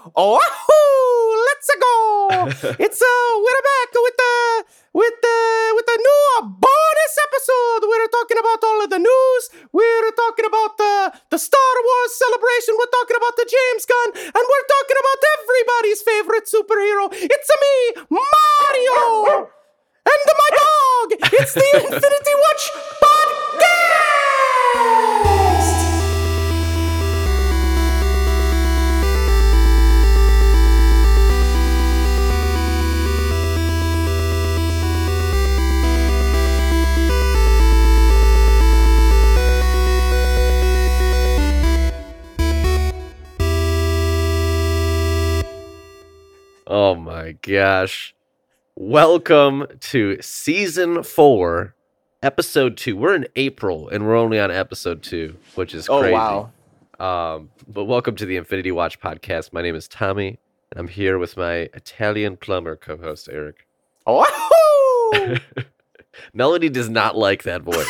Oh, let's go! it's uh, we're back with the with the with the new bonus episode. We're talking about all of the news. We're talking about the the Star Wars celebration. We're talking about the James Gunn, and we're talking about everybody's favorite superhero. It's a me, gosh. Welcome to season four, episode two. We're in April and we're only on episode two, which is Oh wow. Um, but welcome to the Infinity Watch podcast. My name is Tommy, and I'm here with my Italian plumber co host, Erik. Oh! Melody does not like that voice.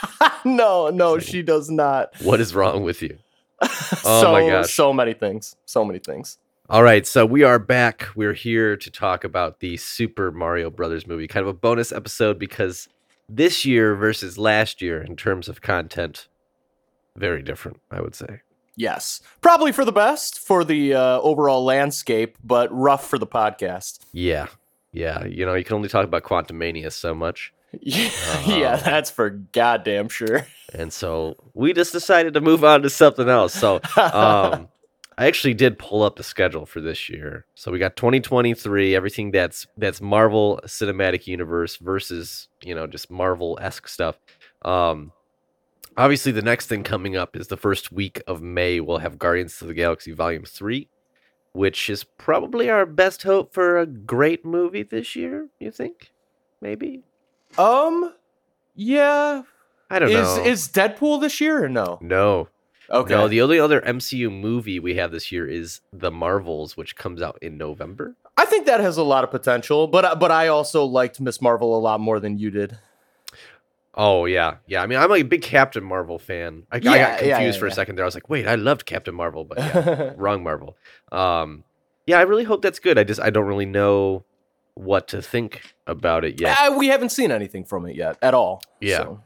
no, no, she does not. what is wrong with you? Oh so, my gosh. So many things. So many things. All right, so we are back. We're here to talk about the Super Mario Brothers movie, kind of a bonus episode because this year versus last year, in terms of content, very different, I would say. Yes. Probably for the best for the uh, overall landscape, but rough for the podcast. Yeah, yeah. You know, you can only talk about Quantumania so much, Yeah, Uh-huh. yeah, that's for goddamn sure. and so we just decided to move on to something else. So, um, I actually did pull up the schedule for this year. So we got 2023, everything that's that's Marvel Cinematic Universe versus you know just Marvel esque stuff. Um, obviously, the next thing coming up is the first week of May. We'll have Guardians of the Galaxy Volume Three, which is probably our best hope for a great movie this year. You think? Maybe. um, yeah. I don't Is know. is Deadpool this year or no? no, Okay. no. The only other MCU movie we have this year is The Marvels, which comes out in November. I think that has a lot of potential, but but I also liked Miss Marvel a lot more than you did. Oh yeah, yeah. I mean, I'm a big Captain Marvel fan. I, I Yeah, got yeah, confused yeah, for a yeah. second there. I was like, wait, I loved Captain Marvel, but yeah, wrong Marvel. Um, yeah, I really hope that's good. I just I don't really know what to think about it yet. Uh, we haven't seen anything from it yet at all. Yeah. so.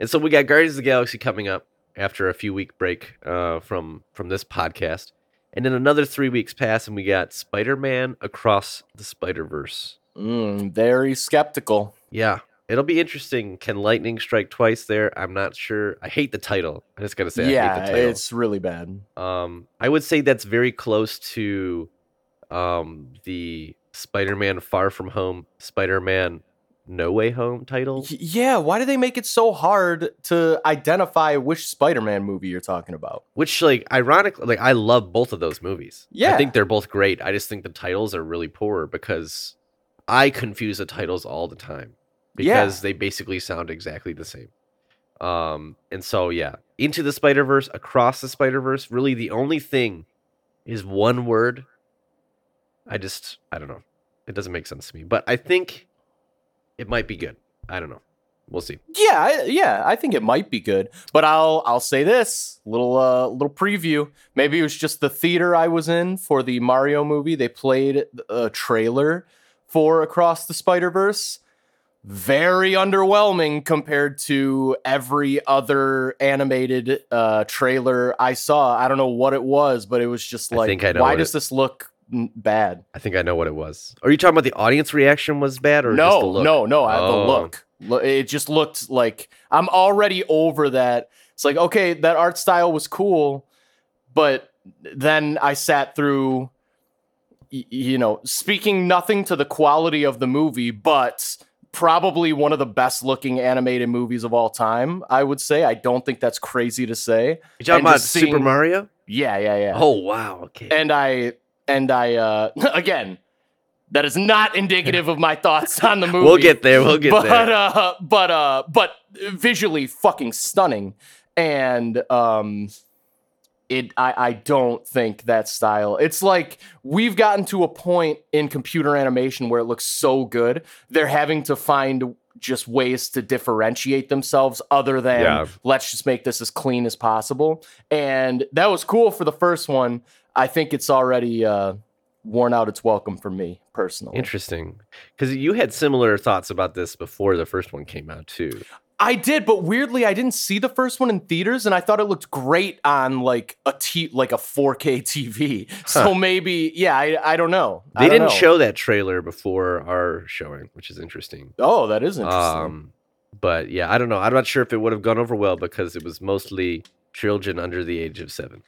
And so we got Guardians of the Galaxy coming up after a few week break uh, from from this podcast, and then another three weeks pass, and we got Spider Man Across the Spider Verse. Mm, very skeptical. Yeah, it'll be interesting. Can lightning strike twice there? I'm not sure. I hate the title. I just gotta say, I yeah, hate the title. it's really bad. Um, I would say that's very close to um, the Spider-Man Far From Home, Spider-Man No Way Home title. Yeah, why do they make it so hard to identify which Spider-Man movie you're talking about? Which, like, ironically, like I love both of those movies. Yeah, I think they're both great. I just think the titles are really poor because I confuse the titles all the time Yeah. because they basically sound exactly the same. Um, and so yeah, into the Spider Verse, across the Spider Verse. Really, the only thing is one word. I just I don't know. It doesn't make sense to me, but I think it might be good. I don't know. We'll see. Yeah, I, yeah, I think it might be good. But I'll I'll say this little uh, little preview. Maybe it was just the theater I was in for the Mario movie. They played a trailer for Across the Spider Verse. Very underwhelming compared to every other animated uh, trailer I saw. I don't know what it was, but it was just like, why does it- this look bad? I think I know what it was. Are you talking about the audience reaction was bad or just the no, look? no, no. I- The Oh. look, it just looked like I'm already over that. It's like okay, that art style was cool, but then I sat through, you know, speaking nothing to the quality of the movie, but probably one of the best looking animated movies of all time. I would say. I don't think that's crazy to say. You talking and about just Super Mario? Yeah, yeah, yeah. Oh wow. Okay. and I and I uh again that is not indicative of my thoughts on the movie. we'll get there. We'll get but there. uh but uh but visually fucking stunning and um it I, I don't think that style it's like we've gotten to a point in computer animation where it looks so good they're having to find just ways to differentiate themselves other than Yeah. let's just make this as clean as possible and that was cool for the first one I think it's already uh, worn out its welcome for me personally. Interesting, because you had similar thoughts about this before the first one came out too. I did, but weirdly, I didn't see the first one in theaters, and I thought it looked great on like a t like a 4K TV. So Huh. maybe, yeah, I, I don't know. They don't didn't know. show that trailer before our showing, which is interesting. Oh, that is interesting. Um, but yeah, I don't know. I'm not sure if it would have gone over well because it was mostly children under the age of seven.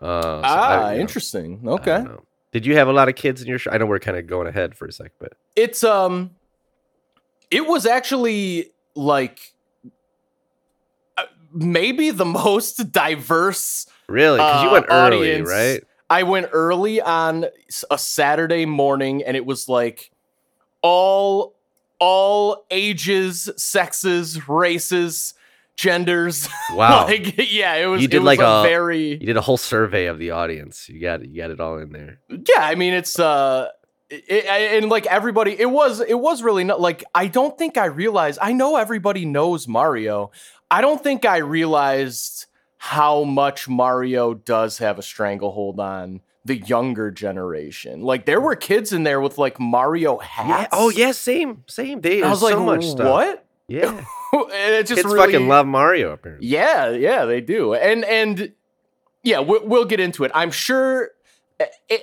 Uh, so ah, you know, interesting. I don't Okay, know. Did you have a lot of kids in your show? I know we're kind of going ahead for a sec, but it's um, it was actually like uh, maybe the most diverse really, because you Uh, went early, audience- right? I went early on a Saturday morning and it was like all all ages, sexes, races, genders. Wow. like yeah, it was You did was like a, a- very you did a whole survey of the audience. You got you got it all in there. Yeah, I mean it's uh it, and like everybody it was it was really not like I don't think I realized I know everybody knows Mario. I don't think I realized how much Mario does have a stranglehold on the younger generation. Like there were kids in there with like Mario hats. Yeah. Oh yeah, same, same. They I was like, so much stuff. what? Yeah, and it just kids really fucking love Mario apparently. Yeah, yeah, they do. And and yeah, we'll, we'll get into it. I'm sure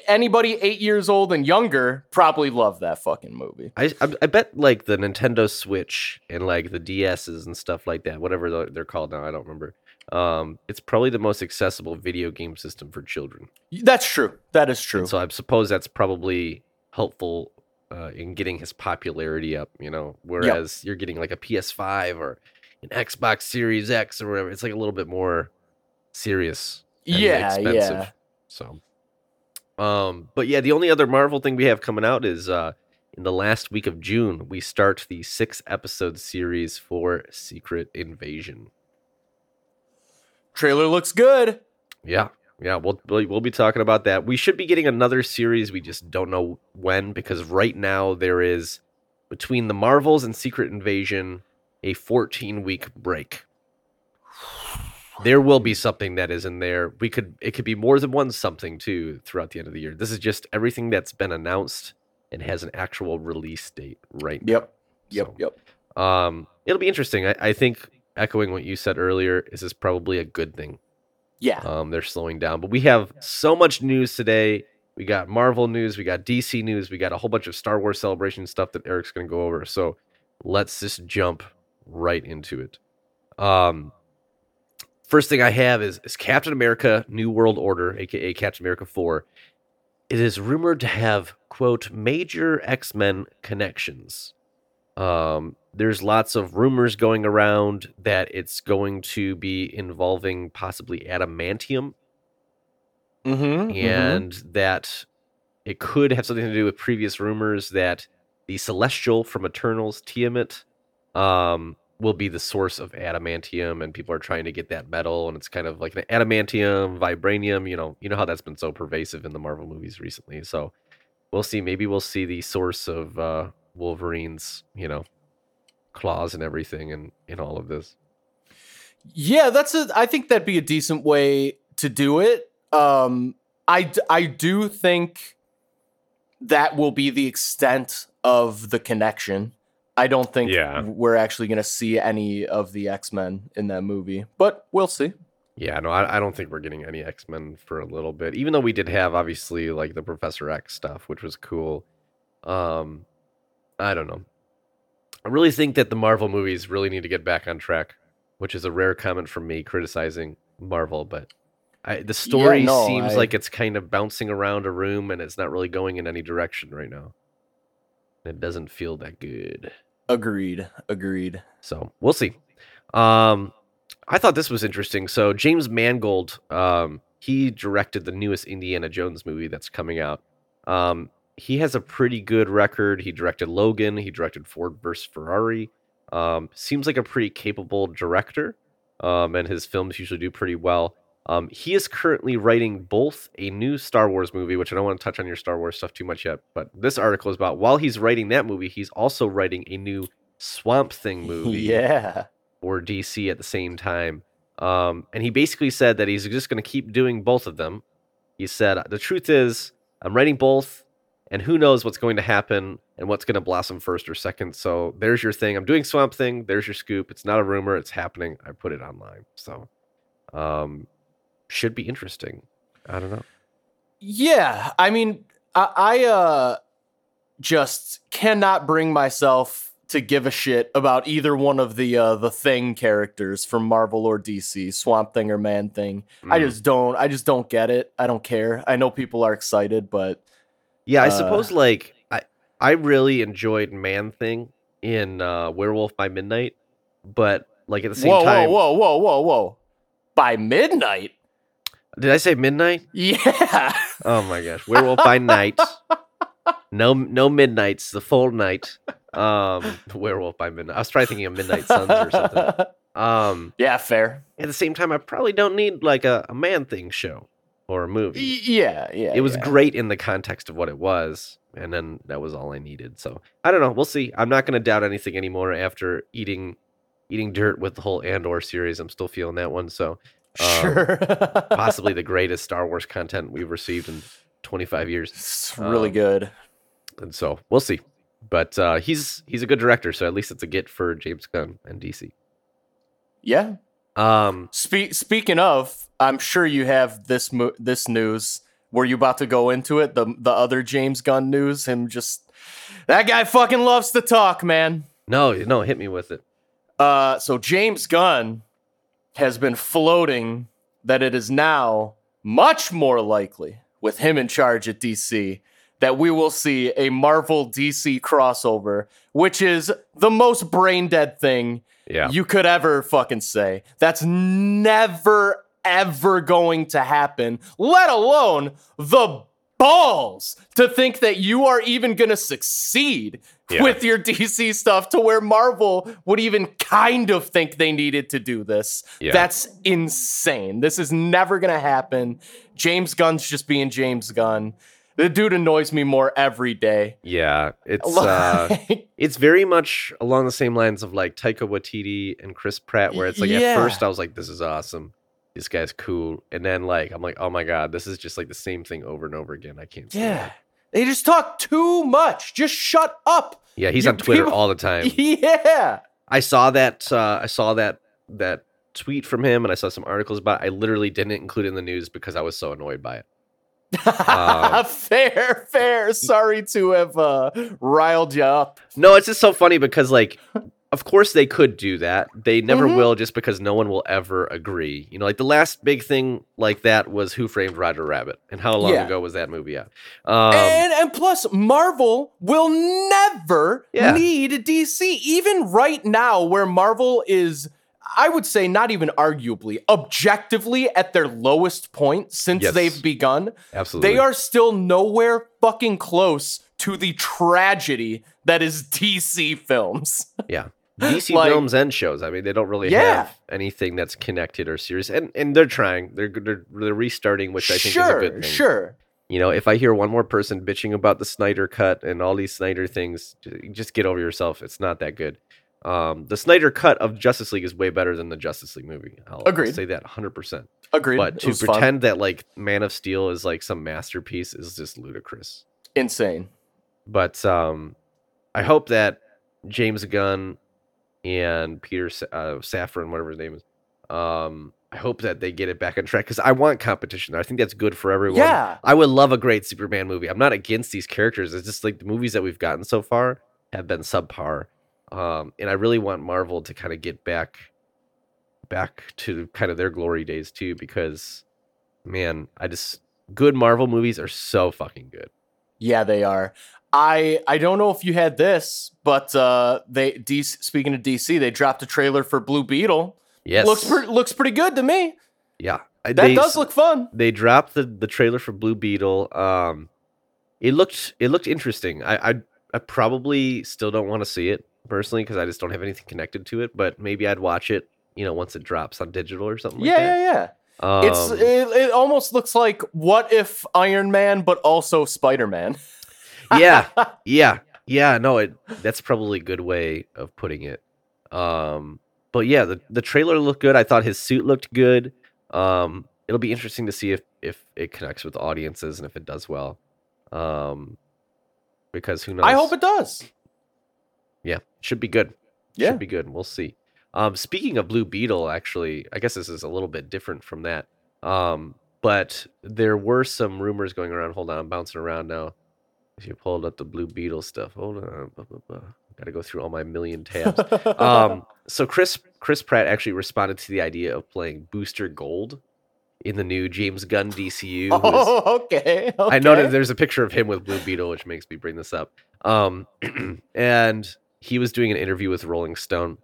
anybody 8 years old and younger probably love that fucking movie. I, I I bet like the Nintendo Switch and like the DSs and stuff like that, whatever they're- they're called now, I don't remember. Um, it's probably the most accessible video game system for children. That's true. That is true. And so I suppose that's probably helpful uh, in getting his popularity up. You know, whereas you're getting like a PS5 or an Xbox Series X or whatever, it's like a little bit more serious. and yeah, expensive. yeah. So, um, but yeah, the only other Marvel thing we have coming out is uh, in the last week of June, we start the six episode series for Secret Invasion. Trailer looks good. Yeah, yeah, we'll we'll be talking about that. We should be getting another series. We just don't know when because right now there is between the Marvels and Secret Invasion a 14 week break. There will be something that is in there. We could it could be more than one something too throughout the end of the year. This is just everything that's been announced and has an actual release date right now. Yep. Yep, So, yep. Um, it'll be interesting. I, I think echoing what you said earlier, this is probably a good thing. Yeah. Um, they're slowing down, but we have so much news today. We got Marvel news, we got DC news, we got a whole bunch of Star Wars celebration stuff that Erik's going to go over. So let's just jump right into it. Um, first thing I have is, is Captain America: New World Order, aka Captain America Four. It is rumored to have quote major X Men connections. Um, there's lots of rumors going around that it's going to be involving possibly adamantium Mm-hmm. and that it could have something to do with previous rumors that the celestial from Eternals, Tiamut, um, will be the source of adamantium, and people are trying to get that metal, and it's kind of like the adamantium, vibranium. You know, you know how that's been so pervasive in the Marvel movies recently. So we'll see. Maybe we'll see the source of uh, Wolverine's, you know, claws and everything, and in all of this. Yeah, that's a. I think that'd be a decent way to do it. Um, I I do think that will be the extent of the connection. I don't think Yeah. we're actually going to see any of the X Men in that movie, but we'll see. Yeah, no, I, I don't think we're getting any X Men for a little bit. Even though we did have obviously like the Professor X stuff, which was cool. Um, I don't know. I really think that the Marvel movies really need to get back on track, which is a rare comment from me criticizing Marvel. But I, the story no, seems I- like it's kind of bouncing around a room and it's not really going in any direction right now. It doesn't feel that good. Agreed. Agreed. So we'll see. Um, I thought this was interesting. So James Mangold, um, he directed the newest Indiana Jones movie that's coming out. Um, he has a pretty good record. He directed Logan. He directed Ford vs Ferrari. Um, seems like a pretty capable director, um, and his films usually do pretty well. Um, he is currently writing both a new Star Wars movie, which I don't want to touch on your Star Wars stuff too much yet, but this article is about while he's writing that movie, he's also writing a new Swamp Thing movie Yeah. for DC at the same time. Um, and he basically said that he's just going to keep doing both of them He said, "The truth is, I'm writing both, and who knows what's going to happen and what's going to blossom first or second. So there's your thing. I'm doing Swamp Thing. There's your scoop. It's not a rumor. It's happening. I put it online. So, um, should be interesting. I don't know. Yeah, I mean, I, I uh just cannot bring myself to give a shit about either one of the uh the thing characters from Marvel or DC, Swamp Thing or Man Thing. I Mm. just don't I just don't get it. I don't care. I know people are excited, but Yeah, I Uh, suppose like I I really enjoyed Man Thing in uh, Werewolf by Midnight, but like at the same whoa, time, whoa, whoa, whoa, whoa, whoa. By midnight? did I say Midnight? Yeah. Oh my gosh, Werewolf by Night. No, no midnights, the full night. Um, Werewolf by Midnight. I was trying thinking of Midnight Suns or something. Um, yeah, fair. at the same time, I probably don't need like a, a Man Thing show or a movie. Yeah, yeah. it was yeah. great in the context of what it was and then that was all i needed so i don't know we'll see i'm not going to doubt anything anymore after eating eating dirt with the whole andor series i'm still feeling that one so um, Sure. possibly the greatest star wars content we've received in 25 years It's really um, good. and so we'll see but uh, he's he's a good director so at least it's a get for james gunn and dc Yeah. Um Spe- speaking of, I'm sure you have this mo- this news. Were you about to go into it? The the other James Gunn news. Him just that guy fucking loves to talk, man. no no hit me with it Uh, so James Gunn has been floating that it is now much more likely, with him in charge at DC, that we will see a Marvel DC crossover, which is the most brain dead thing yeah you could ever fucking say. That's never ever going to happen, let alone the balls to think that you are even going to succeed Yeah. with your DC stuff to where Marvel would even kind of think they needed to do this. Yeah. That's insane. This is never going to happen. James Gunn's just being James Gunn. The dude annoys me more every day. yeah it's uh it's very much along the same lines of like Taika Waititi and Chris Pratt, where it's like Yeah. at first I was like, "This is awesome, this guy's cool," and then like I'm like, "Oh my god, this is just like the same thing over and over again." I can't. yeah. it." They just talk too much. Just shut up. yeah, he's You on Twitter people- all the time. Yeah. I saw that. Uh, I saw that that tweet from him, and I saw some articles about. It. I literally didn't include it in the news because I was so annoyed by it. Um, fair, fair. Sorry to have uh, riled you up. No, it's just so funny because like of course they could do that. They never Mhm. will just because no one will ever agree. You know, like the last big thing like that was Who Framed Roger Rabbit. And how long Yeah. ago was that movie out? Um and and plus, Marvel will never Yeah. need DC. Even right now, where Marvel is, I would say, not even arguably, objectively at their lowest point since Yes. they've begun. absolutely. They are still nowhere fucking close to the tragedy that is DC films. yeah. DC like- films and shows. I mean, they don't really Yeah. have anything that's connected or serious. And and they're trying. They're they're, they're restarting, which I think sure, is a good thing. sure. You know, if I hear one more person bitching about the Snyder cut and all these Snyder things, just get over yourself. It's not that good. Um, the Snyder cut of Justice League is way better than the Justice League movie. I'll, I'll Agreed. say that 100%. Agreed. But to was fun. pretend that like Man of Steel is like some masterpiece is just ludicrous. insane. But um, I hope that James Gunn and Peter Sa- uh, Safran, whatever his name is, um, I hope that they get it back on track because I want competition. I think that's good for everyone. Yeah. I would love a great Superman movie. I'm not against these characters. It's just like the movies that we've gotten so far have been subpar. Um, and I really want Marvel to kind of get back back to kind of their glory days too, because man, I just good Marvel movies are so fucking good. Yeah, they are. I I don't know if you had this, but uh they DC, speaking of DC, they dropped a trailer for Blue Beetle. Yes. Looks pretty looks pretty good to me. yeah. I- That they, does look fun. they dropped the, the trailer for Blue Beetle. Um it looked it looked interesting. I I, I probably still don't want to see it personally because I just don't have anything connected to it, but maybe I'd watch it, you know, once it drops on digital or something like yeah, that. yeah, yeah. Um, it's it, it almost looks like what if Iron Man but also Spider-Man. yeah, yeah, yeah. No, it that's probably a good way of putting it. Um, but yeah, the the trailer looked good. I thought his suit looked good. Um, it'll be interesting to see if if it connects with audiences and if it does well. Um, because who knows? I hope it does. Yeah, should be good. Yeah. Should be good. We'll see. Um, speaking of Blue Beetle, actually, I guess this is a little bit different from that. Um, but there were some rumors going around. Hold on, I'm bouncing around now. If you pulled up the Blue Beetle stuff, hold on. Got to go through all my million tabs. um, so Chris Chris Pratt actually responded to the idea of playing Booster Gold in the new James Gunn DCU. oh, okay. I know that there's a picture of him with Blue Beetle, which makes me bring this up. Um, and he was doing an interview with Rolling Stone,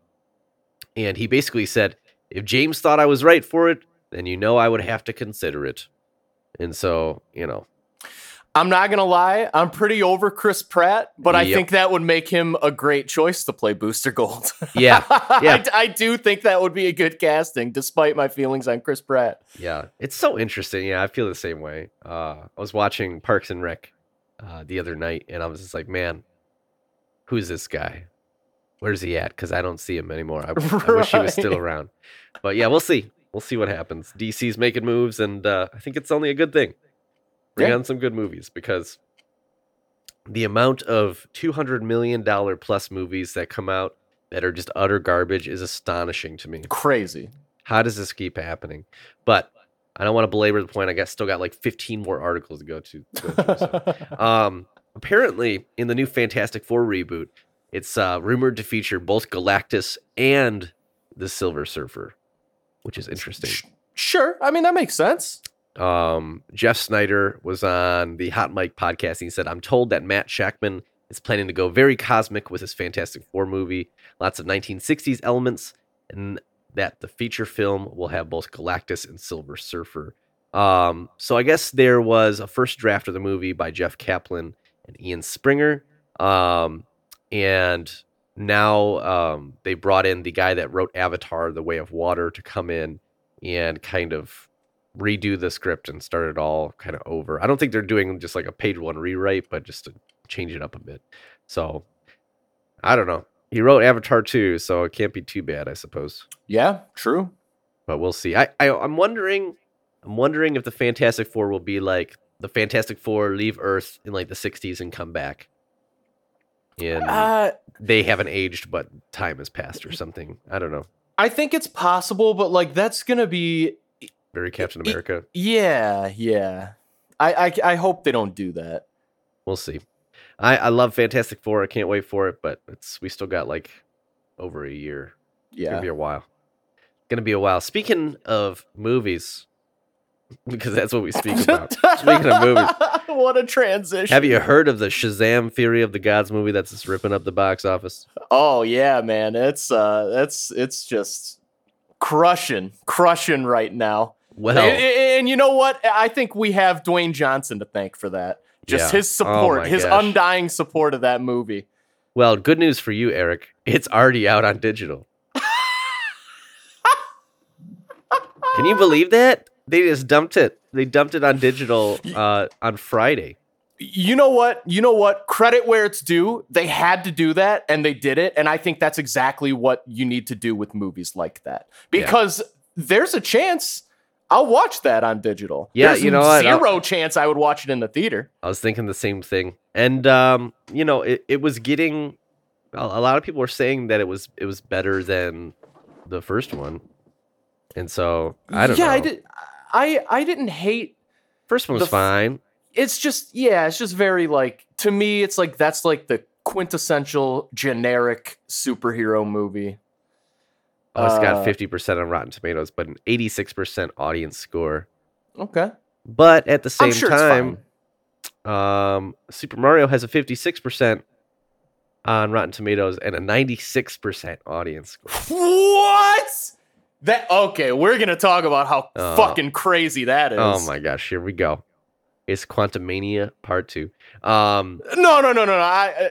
and he basically said, "If James thought I was right for it, then you know I would have to consider it." And so, you know, I'm not gonna lie, I'm pretty over Chris Pratt, but I Yep. think that would make him a great choice to play Booster Gold. Yeah, yeah. I, I do think that would be a good casting, despite my feelings on Chris Pratt. yeah, it's so interesting. Yeah, I feel the same way. Uh, I was watching Parks and Rec uh, the other night, and I was just like, "Man, who's this guy? Where's he at? Because I don't see him anymore. I, I wish he was still around. But yeah, we'll see. We'll see what happens. DC's making moves, and uh, I think it's only a good thing. Bring Yeah. on some good movies because the amount of two hundred million dollar plus movies that come out that are just utter garbage is astonishing to me. Crazy. How does this keep happening? But I don't want to belabor the point. I got still got like fifteen more articles to go to. Go through, so. Um, apparently, in the new Fantastic Four reboot, it's uh, rumored to feature both Galactus and the Silver Surfer, which is interesting. Sure. I mean, that makes sense. Um, Jeff Sneider was on the Hot Mic podcast. And he said, "I'm told that Matt Shakman is planning to go very cosmic with his Fantastic Four movie, lots of 1960s elements, and that the feature film will have both Galactus and Silver Surfer." Um, so I guess there was a first draft of the movie by Jeff Kaplan and Ian Springer, um, and now um, they brought in the guy that wrote Avatar: The Way of Water to come in and kind of redo the script and start it all kind of over. I don't think they're doing just like a page one rewrite, but just to change it up a bit. So I don't know. He wrote Avatar 2, so it can't be too bad, I suppose. Yeah, true. But we'll see. I, I I'm wondering I'm wondering if the Fantastic Four will be like the Fantastic Four leave Earth in like the 60s and come back. And Uh, they haven't aged, but time has passed or something. I don't know. I think it's possible, but like that's gonna be Very Captain America. yeah, yeah. I, I I hope they don't do that. We'll see. I, I love Fantastic Four. I can't wait for it, but it's we still got like over a year. It's Yeah. gonna be a while. Gonna be a while. Speaking of movies, because that's what we speak about. Speaking of movies, what a transition. have you heard of the Shazam Fury of the Gods movie that's just ripping up the box office? Oh yeah, man. It's uh that's it's just crushing, crushing right now. Well, And, and you know what? I think we have Dwayne Johnson to thank for that. Just Yeah. his Oh support, my his gosh. undying support of that movie. well, good news for you, Erik. It's already out on digital. Can you believe that? They just dumped it. They dumped it on digital uh, on Friday. You know what? You know what? Credit where it's due. They had to do that and they did it. And I think that's exactly what you need to do with movies like that. Yeah. Because there's a chance I'll watch that on digital. Yeah, There's you know what? I'll- 0 chance I would watch it in the theater. I was thinking the same thing, and um, you know, it, it was getting a a lot of people were saying that it was it was better than the first one, and so I don't yeah, know. I did I I didn't hate First one was the fine. it's just yeah, it's just very like to me it's like that's like the quintessential generic superhero movie. Oh, it's got uh, fifty percent on Rotten Tomatoes, but an eighty-six percent audience score. Okay. But at the same sure time, um, Super Mario has a fifty-six percent on Rotten Tomatoes and a ninety-six percent audience score. What? That okay, we're gonna talk about how Oh. fucking crazy that is. Oh my gosh, here we go. It's Quantumania Part Two. Um, No, no, no, no, no. I, uh,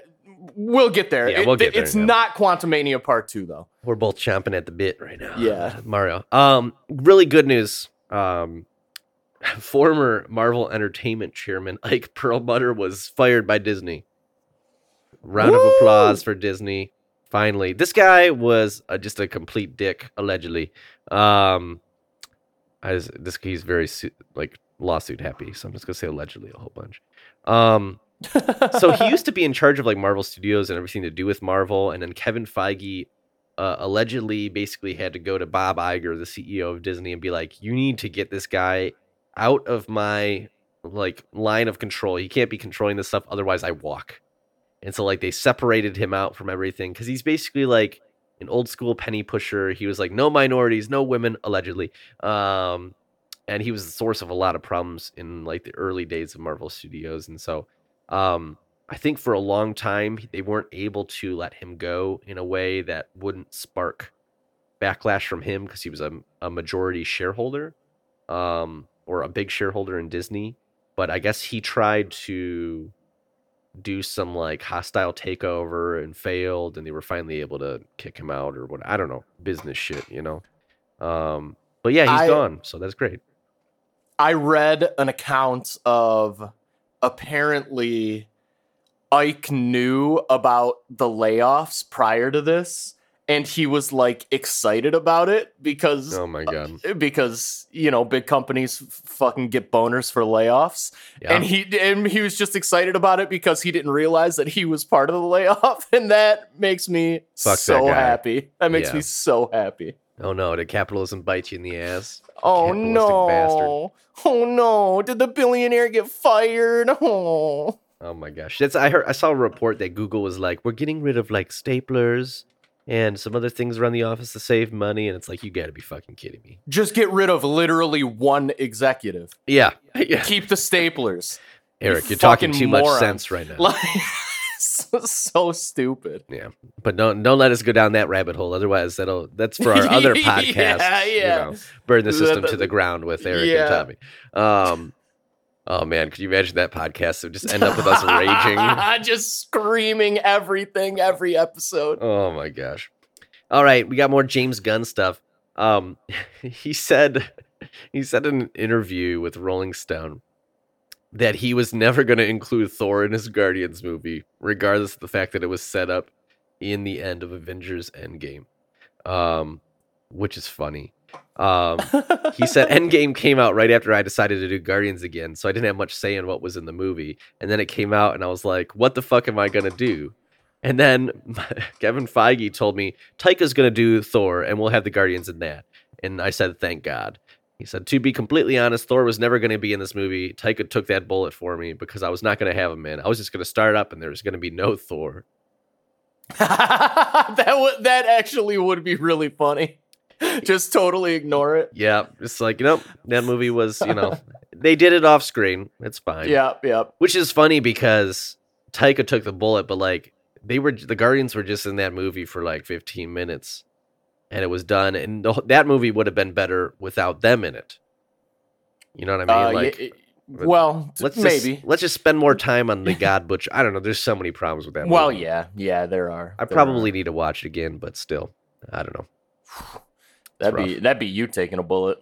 we'll get there. Yeah, It- we'll get there, It's yeah. not Quantumania Part Two though. we're both chomping at the bit right now. Yeah. Mario. Um, really good news. Um, former Marvel Entertainment chairman Ike Perlmutter was fired by Disney. Round of applause for Disney. Finally, this guy was uh, just a complete dick, allegedly. Um, I just, this he's very like lawsuit happy, so I'm just gonna say allegedly a whole bunch. Um, so he used to be in charge of like Marvel Studios and everything to do with Marvel, and then Kevin Feige uh, allegedly basically had to go to Bob Iger, the CEO of Disney, and be like, "You need to get this guy out of my like line of control. He can't be controlling this stuff, otherwise I walk." And so like they separated him out from everything because he's basically like an old school penny pusher. He was like no minorities, no women, allegedly. Um, and he was the source of a lot of problems in like the early days of Marvel Studios. And so um, I think for a long time they weren't able to let him go in a way that wouldn't spark backlash from him because he was a, a majority shareholder um, or a big shareholder in Disney. But I guess he tried to do some like hostile takeover and failed and they were finally able to kick him out or what I don't know, business shit, you know. Um but yeah, he's I- gone, so that's great. I read an account of apparently Ike knew about the layoffs prior to this and he was like excited about it because Oh my god. Uh, because you know big companies f- fucking get boners for layoffs Yeah. and he and he was just excited about it because he didn't realize that he was part of the layoff and that makes me Fuck so guy. happy that makes Yeah. me so happy oh no, did capitalism bite you in the ass? oh Capitalistic bastard. no oh no did the billionaire get fired oh Oh my gosh. That's I heard I saw a report that Google was like, we're getting rid of like staplers and some other things around the office to save money. And it's like, you gotta be fucking kidding me. just get rid of literally one executive Yeah. yeah. keep the staplers Erik, you're talking too much sense right now. like so, so stupid Yeah, but don't don't let us go down that rabbit hole. Otherwise, that'll that's for our other podcast. yeah. You know, burn the system to the ground with Erik Yeah. and Tommy. Um, oh man, could you imagine that podcast? It would just end up with us raging. just screaming everything every episode. Oh my gosh! All right, we got more James Gunn stuff. Um, he said he said in an interview with Rolling Stone that he was never going to include Thor in his Guardians movie, regardless of the fact that it was set up in the end of Avengers Endgame, um, which is funny. Um, he said Endgame came out right after I decided to do Guardians again, so I didn't have much say in what was in the movie. And then it came out, and I was like, "What the fuck am I gonna do?" And then Kevin Feige told me Taika's gonna do Thor, and we'll have the Guardians in that. And I said, "Thank God." He said, "To be completely honest, Thor was never gonna be in this movie. Taika took that bullet for me because I was not gonna have him in. I was just gonna start up, and there was gonna be no Thor." that would that actually would be really funny. Just totally ignore it. Yeah, it's like you know that movie was you know they did it off screen. It's fine. Yep, yep. Which is funny because Taika took the bullet, but like they were the Guardians were just in that movie for like 15 minutes and it was done and the, that movie would have been better without them in it. You know what I mean? Uh, like yeah, it- well, let's maybe. just, let's just spend more time on the God Butcher. I don't know, there's so many problems with that well, movie. yeah, yeah, there are. I There probably are. need to watch it again, but still, I don't know. that'd rough. be that'd be you taking a bullet.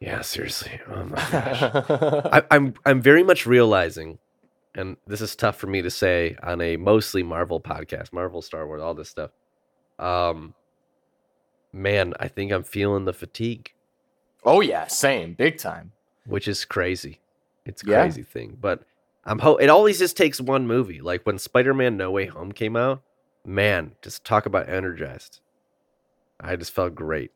Yeah, seriously. Oh my gosh. I, I'm I'm very much realizing, and this is tough for me to say on a mostly Marvel podcast, Marvel, Star Wars, all this stuff. Um, man, I think I'm feeling the fatigue, oh yeah, same, big time. which is crazy. It's a Yeah. crazy thing, but I'm ho- It always just takes one movie. Like when Spider-Man: No Way Home came out, man, just talk about energized. I just felt great.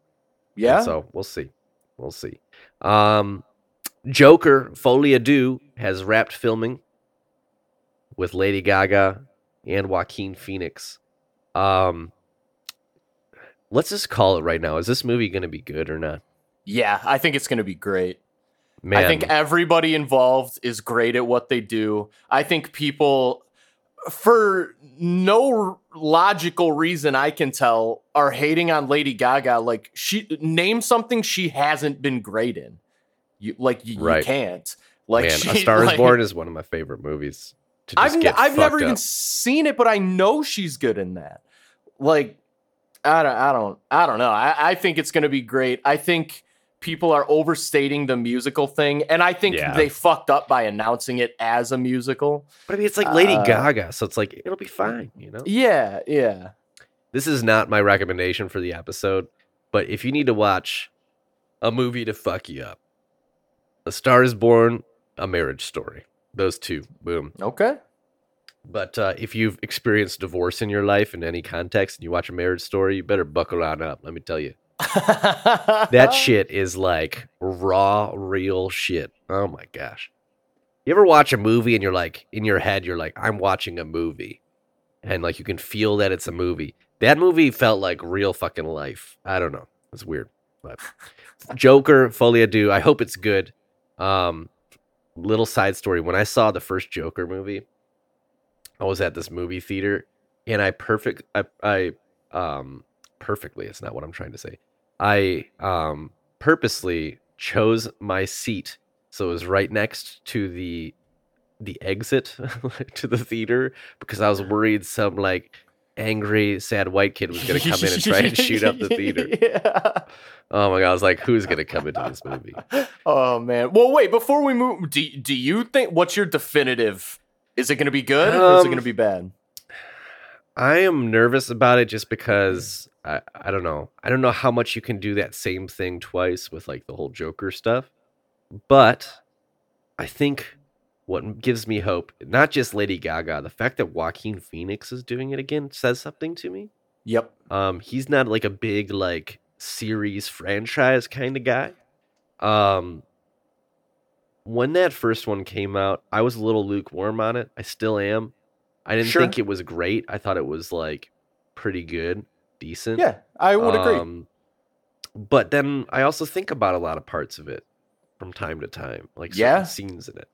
And Yeah. So we'll see. We'll see. Um, Joker Folie à Deux has wrapped filming with Lady Gaga and Joaquin Phoenix. Um, let's just call it right now. Is this movie going to be good or not? yeah, I think it's gonna be great. Man, I think everybody involved is great at what they do. I think people, for no logical reason I can tell, are hating on Lady Gaga. Like she name something she hasn't been great in. You like you, you can't. Like man, she, A Star Is like- Born is one of my favorite movies. To just I've I've never fucked even seen it, but I know she's good in that. Like, I don't, I don't, I don't know. I, I think it's gonna be great. I think people are overstating the musical thing, and I think Yeah. they fucked up by announcing it as a musical. But I mean, it's like Lady Uh, Gaga, so it's like it'll be fine. You know. Yeah, yeah. This is not my recommendation for the episode, but if you need to watch a movie to fuck you up. A Star is Born, A Marriage Story. Those two, boom. Okay. But uh, if you've experienced divorce in your life in any context and you watch a marriage story, you better buckle on up. Let me tell you. That shit is like raw, real shit. Oh my gosh. You ever watch a movie and you're like, in your head, you're like, I'm watching a movie. And like you can feel that it's a movie. That movie felt like real fucking life. I don't know. It's weird. But Joker, Folie à Deux. I hope it's good. Um, little side story. When I saw the first Joker movie, I was at this movie theater and I perfect I I um perfectly, it's not what I'm trying to say. I um purposely chose my seat so it was right next to the the exit to the theater because I was worried some like angry sad white kid was going to come in and try and shoot up the theater. Yeah. Oh my god, I was like who's going to come into this movie? Oh man. Well, wait. Before we move, do do you think what's your definitive? Is it going to be good or is it Um, going to be bad? I am nervous about it just because I, I don't know. I don't know how much you can do that same thing twice with like the whole Joker stuff. But I think what gives me hope, not just Lady Gaga, the fact that Joaquin Phoenix is doing it again says something to me. Yep. Um, he's not like a big like series franchise kind of guy. Um, when that first one came out, I was a little lukewarm on it. I still am. I didn't Sure. think it was great. I thought it was like pretty good, decent. Yeah, I would agree. Um, But then I also think about a lot of parts of it from time to time, like Yeah. scenes in it.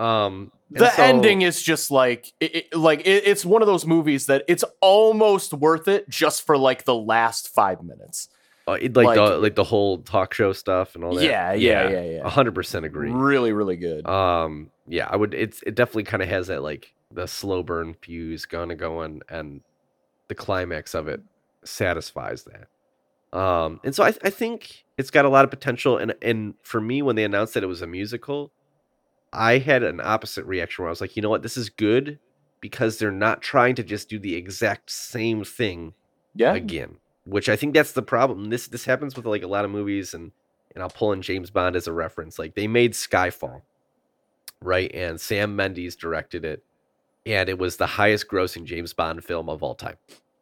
Um, the so- ending is just like it, it- like it, it's one of those movies that it's almost worth it just for like the last five minutes. uh, it- like, the like- like the whole talk show stuff and all that. Yeah, yeah, yeah, yeah. Hundred percent agree. Really, really good. Um, yeah, I would. It's it definitely kind of has that like the slow burn fuse going to going, and the climax of it satisfies that. Um, and so I I think it's got a lot of potential. And and for me, when they announced that it was a musical, I had an opposite reaction where I was like, you know what, this is good because they're not trying to just do the exact same thing yeah, again which i think that's the problem. This this happens with like a lot of movies and and i'll pull in james bond as a reference. Like they made skyfall right? And sam mendes directed it and it was the highest grossing james bond film of all time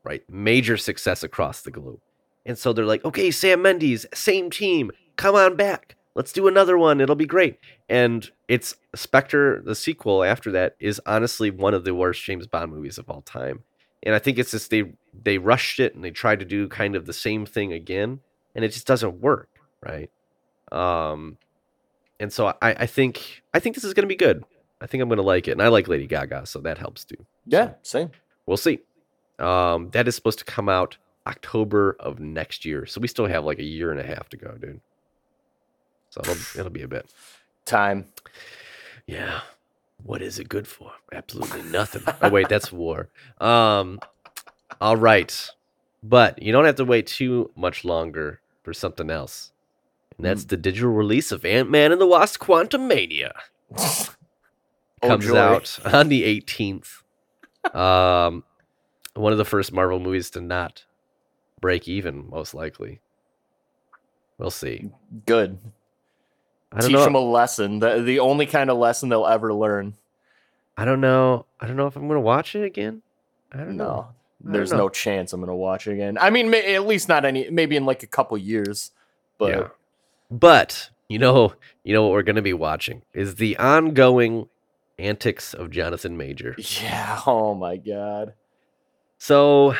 right major success across the globe and so they're like okay sam mendes same team come on back let's do another one it'll be great and it's spectre the sequel after that is honestly one of the worst james bond movies of all time and I think it's just they they rushed it and they tried to do kind of the same thing again, and it just doesn't work, right? Um, and so I, I think I think this is gonna be good. I think I'm gonna like it, and I like Lady Gaga, so that helps too. yeah, same. We'll see. Um, that is supposed to come out October of next year, so we still have like a year and a half to go, dude. So it'll it'll be a bit. Time. Yeah. What is it good for? Absolutely nothing. oh wait, that's war. Um all right. But you don't have to wait too much longer for something else. And that's Mm. the digital release of Ant-Man and the Wasp Quantumania. Oh, Comes joy. out on the 18th. Um one of the first Marvel movies to not break even, most likely. We'll see. Good. I don't Teach know. them a lesson. The, the only kind of lesson they'll ever learn. I don't know. I don't know if I'm gonna watch it again. I don't know. No, don't there's know. no chance I'm gonna watch it again. I mean, may, at least not any. Maybe in like a couple years. But yeah. But you know, you know what we're gonna be watching is the ongoing antics of Jonathan Major. yeah. Oh my god. So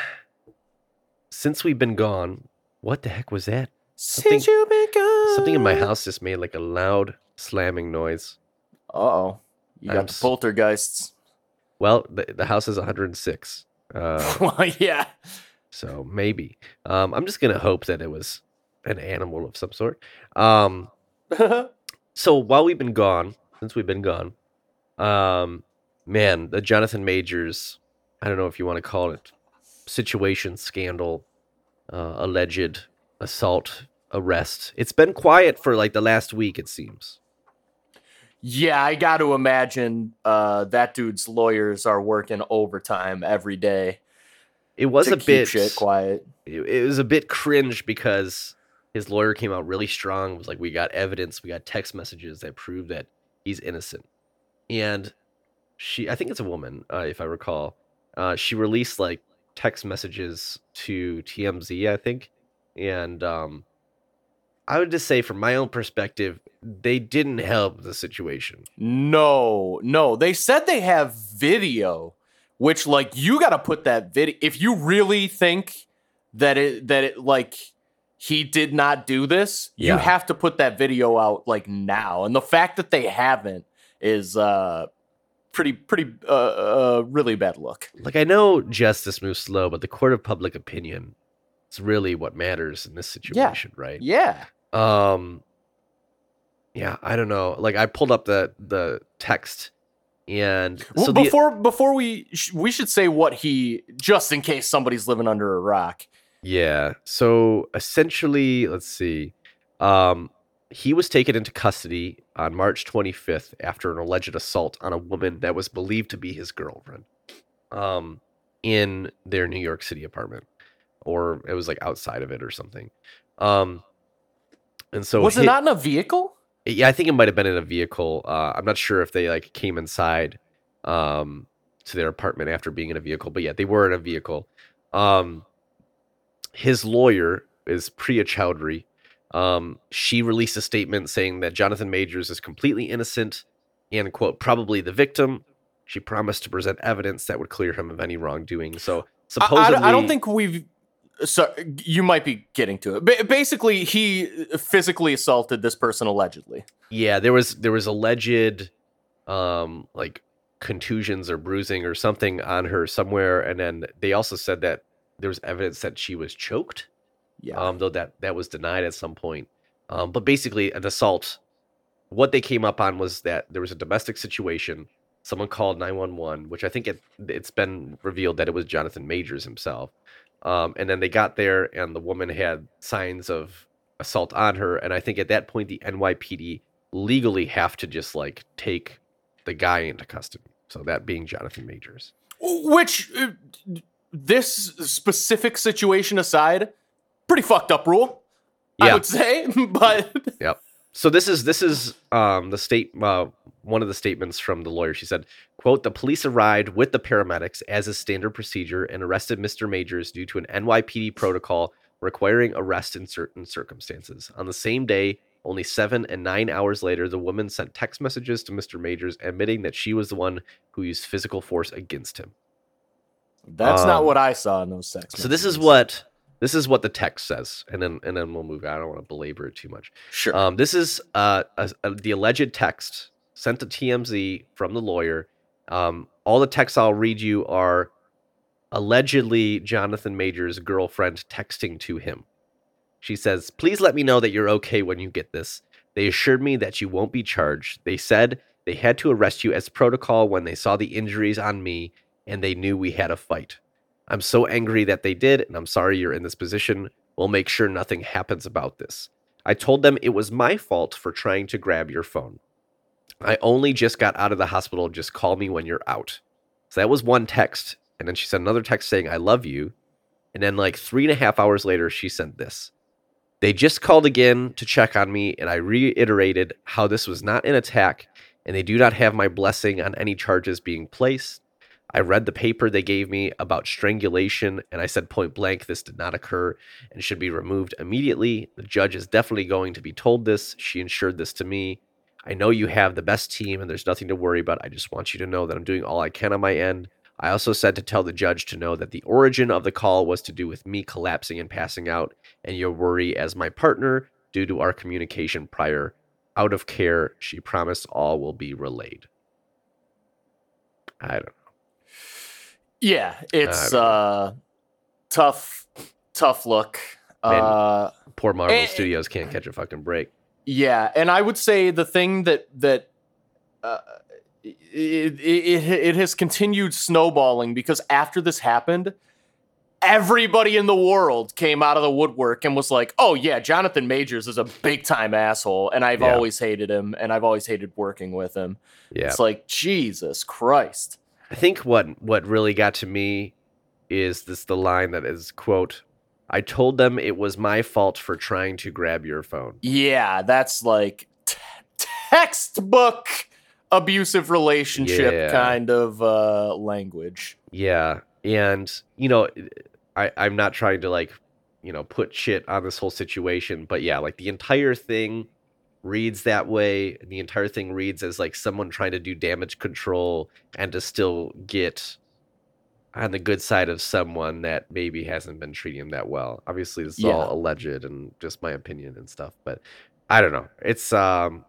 since we've been gone, what the heck was that? Since Something- you've been gone. Something in my house just made like a loud slamming noise. Uh oh. You I'm got the s- poltergeists. Well, the, the house is 106. Uh, well, yeah. so maybe. Um, I'm just gonna hope that it was an animal of some sort. Um, so while we've been gone, since we've been gone, um, man, the Jonathan Majors, I don't know if you want to call it situation, scandal, uh, alleged assault, arrest. It's been quiet for like the last week, it seems. yeah, I got to imagine uh, that dude's lawyers are working overtime every day It was a bit shit quiet. it, it was a bit cringe because his lawyer came out really strong. Was like, we got evidence, we got text messages that prove that he's innocent. And she, I think it's a woman, uh, if I recall. Uh, she released like text messages to TMZ, I think, and um, I would just say, from my own perspective, they didn't help the situation. No, no. They said they have video, which like you got to put that video. If you really think that it that it like he did not do this, Yeah. you have to put that video out like now. And the fact that they haven't is uh pretty pretty uh, uh really bad look. Like I know justice moves slow, but the court of public opinion is really what matters in this situation, right? Yeah. Um yeah, I don't know. Like I pulled up the the text and Well, so the, before before we sh- we should say what he just in case somebody's living under a rock. Yeah. So essentially, let's see. Um, he was taken into custody on March 25th after an alleged assault on a woman that was believed to be his girlfriend um, in their New York City apartment. Or it was like outside of it or something. Um, and so Was it hi- not in a vehicle? yeah, I think it might have been in a vehicle. Uh, I'm not sure if they like came inside um, to their apartment after being in a vehicle, but yeah, they were in a vehicle. Um, his lawyer is Priya Chaudhry. Um, she released a statement saying that Jonathan Majors is completely innocent and quote probably the victim. She promised to present evidence that would clear him of any wrongdoing. So I- supposedly, I, I don't think we've. So you might be getting to it. Ba- basically, he physically assaulted this person allegedly. Yeah, there was there was alleged um like contusions or bruising or something on her somewhere and then they also said that there was evidence that she was choked. Yeah. Um though that that was denied at some point. Um but basically an assault what they came up on was that there was a domestic situation. Someone called 911, which I think it it's been revealed that it was Jonathan Majors himself. Um and then they got there and the woman had signs of assault on her and I think at that point the NYPD legally have to just like take the guy into custody. So that being Jonathan Majors. Which, uh, this specific situation aside, pretty fucked up rule. I would say, but yep. So this is this is um the state uh, one of the statements from the lawyer. She said, "quote The police arrived with the paramedics as is standard procedure and arrested Mr. Majors due to an NYPD protocol requiring arrest in certain circumstances. On the same day, only seven and nine hours later, the woman sent text messages to Mr. Majors admitting that she was the one who used physical force against him. that's not Um, what I saw in those sex. So this is what this is what the text says, and then and then we'll move. on. I don't want to belabor it too much. Sure. Um, this is uh, a, a- the alleged text sent to TMZ from the lawyer. Um, all the texts I'll read you are allegedly Jonathan Major's girlfriend texting to him. She says, Please let me know that you're okay when you get this. They assured me that you won't be charged. They said they had to arrest you as protocol when they saw the injuries on me and they knew we had a fight. I'm so angry that they did, and I'm sorry you're in this position. We'll make sure nothing happens about this. I told them it was my fault for trying to grab your phone. I only just got out of the hospital. Just call me when you're out. So that was one text. And then she sent another text saying, I love you. And then, like three and a half hours later, she sent this. They just called again to check on me, and I reiterated how this was not an attack, and they do not have my blessing on any charges being placed. I read the paper they gave me about strangulation, and I said point blank this did not occur and should be removed immediately. The judge is definitely going to be told this. She ensured this to me. I know you have the best team and there's nothing to worry about. I just want you to know that I'm doing all I can on my end. I also said to tell the judge to know that the origin of the call was to do with me collapsing and passing out, and your worry as my partner due to our communication prior. Out of care, she promised all will be relayed. I don't yeah, it's don't uh tough, tough look. Man. Uh, Poor Marvel Eh, Studios can't catch a fucking break. Yeah, and I would say the thing that that uh, it, it it it has continued snowballing because after this happened, everybody in the world came out of the woodwork and was like, "Oh yeah, Jonathan Majors is a big time asshole, and I've Yeah. always hated him, and I've always hated working with him." Yeah. It's like Jesus Christ. I think what what really got to me is this the line that is quote I told them it was my fault for trying to grab your phone. Yeah, that's like t- textbook abusive relationship Yeah. kind of uh, language. Yeah, and you know, I I'm not trying to like, you know, put shit on this whole situation, but yeah, like the entire thing reads that way. The entire thing reads as like someone trying to do damage control and to still get on the good side of someone that maybe hasn't been treating him that well. Obviously, this is Yeah. all alleged and just my opinion and stuff, but I don't know. It's um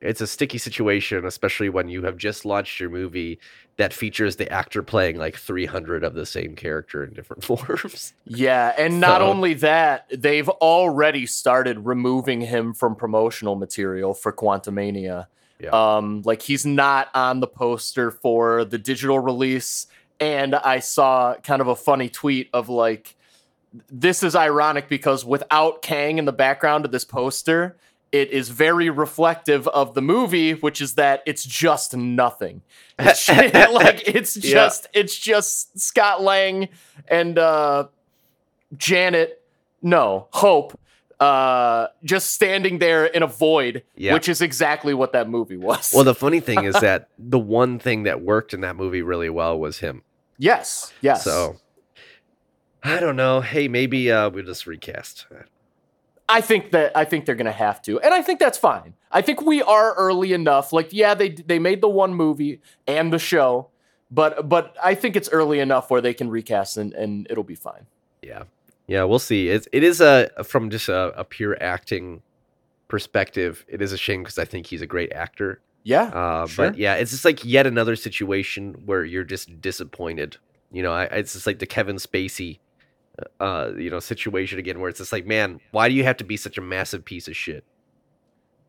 it's a sticky situation, especially when you have just launched your movie that features the actor playing like 300 of the same character in different forms. Yeah, and not So- only that, they've already started removing him from promotional material for Quantumania. Yeah. Um, like he's not on the poster for the digital release. And I saw kind of a funny tweet of like, this is ironic because without Kang in the background of this poster, it is very reflective of the movie, which is that it's just nothing. It's like it's Yeah. just it's just Scott Lang and uh Janet, no, Hope, uh just standing there in a void, Yeah. which is exactly what that movie was. Well, the funny thing is that the one thing that worked in that movie really well was him. yes, yes. So I don't know. Hey, maybe uh we'll just recast. I think that I think they're gonna have to, and I think that's fine. I think we are early enough. Like, yeah, they they made the one movie and the show, but but I think it's early enough where they can recast and and it'll be fine. Yeah. Yeah, we'll see. It's it is a from just a, a pure acting perspective, it is a shame because I think he's a great actor. Yeah, Uh, Sure. But yeah, it's just like yet another situation where you're just disappointed. You know, I, it's just like the Kevin Spacey, uh, you know, situation again, where it's just like, man, why do you have to be such a massive piece of shit?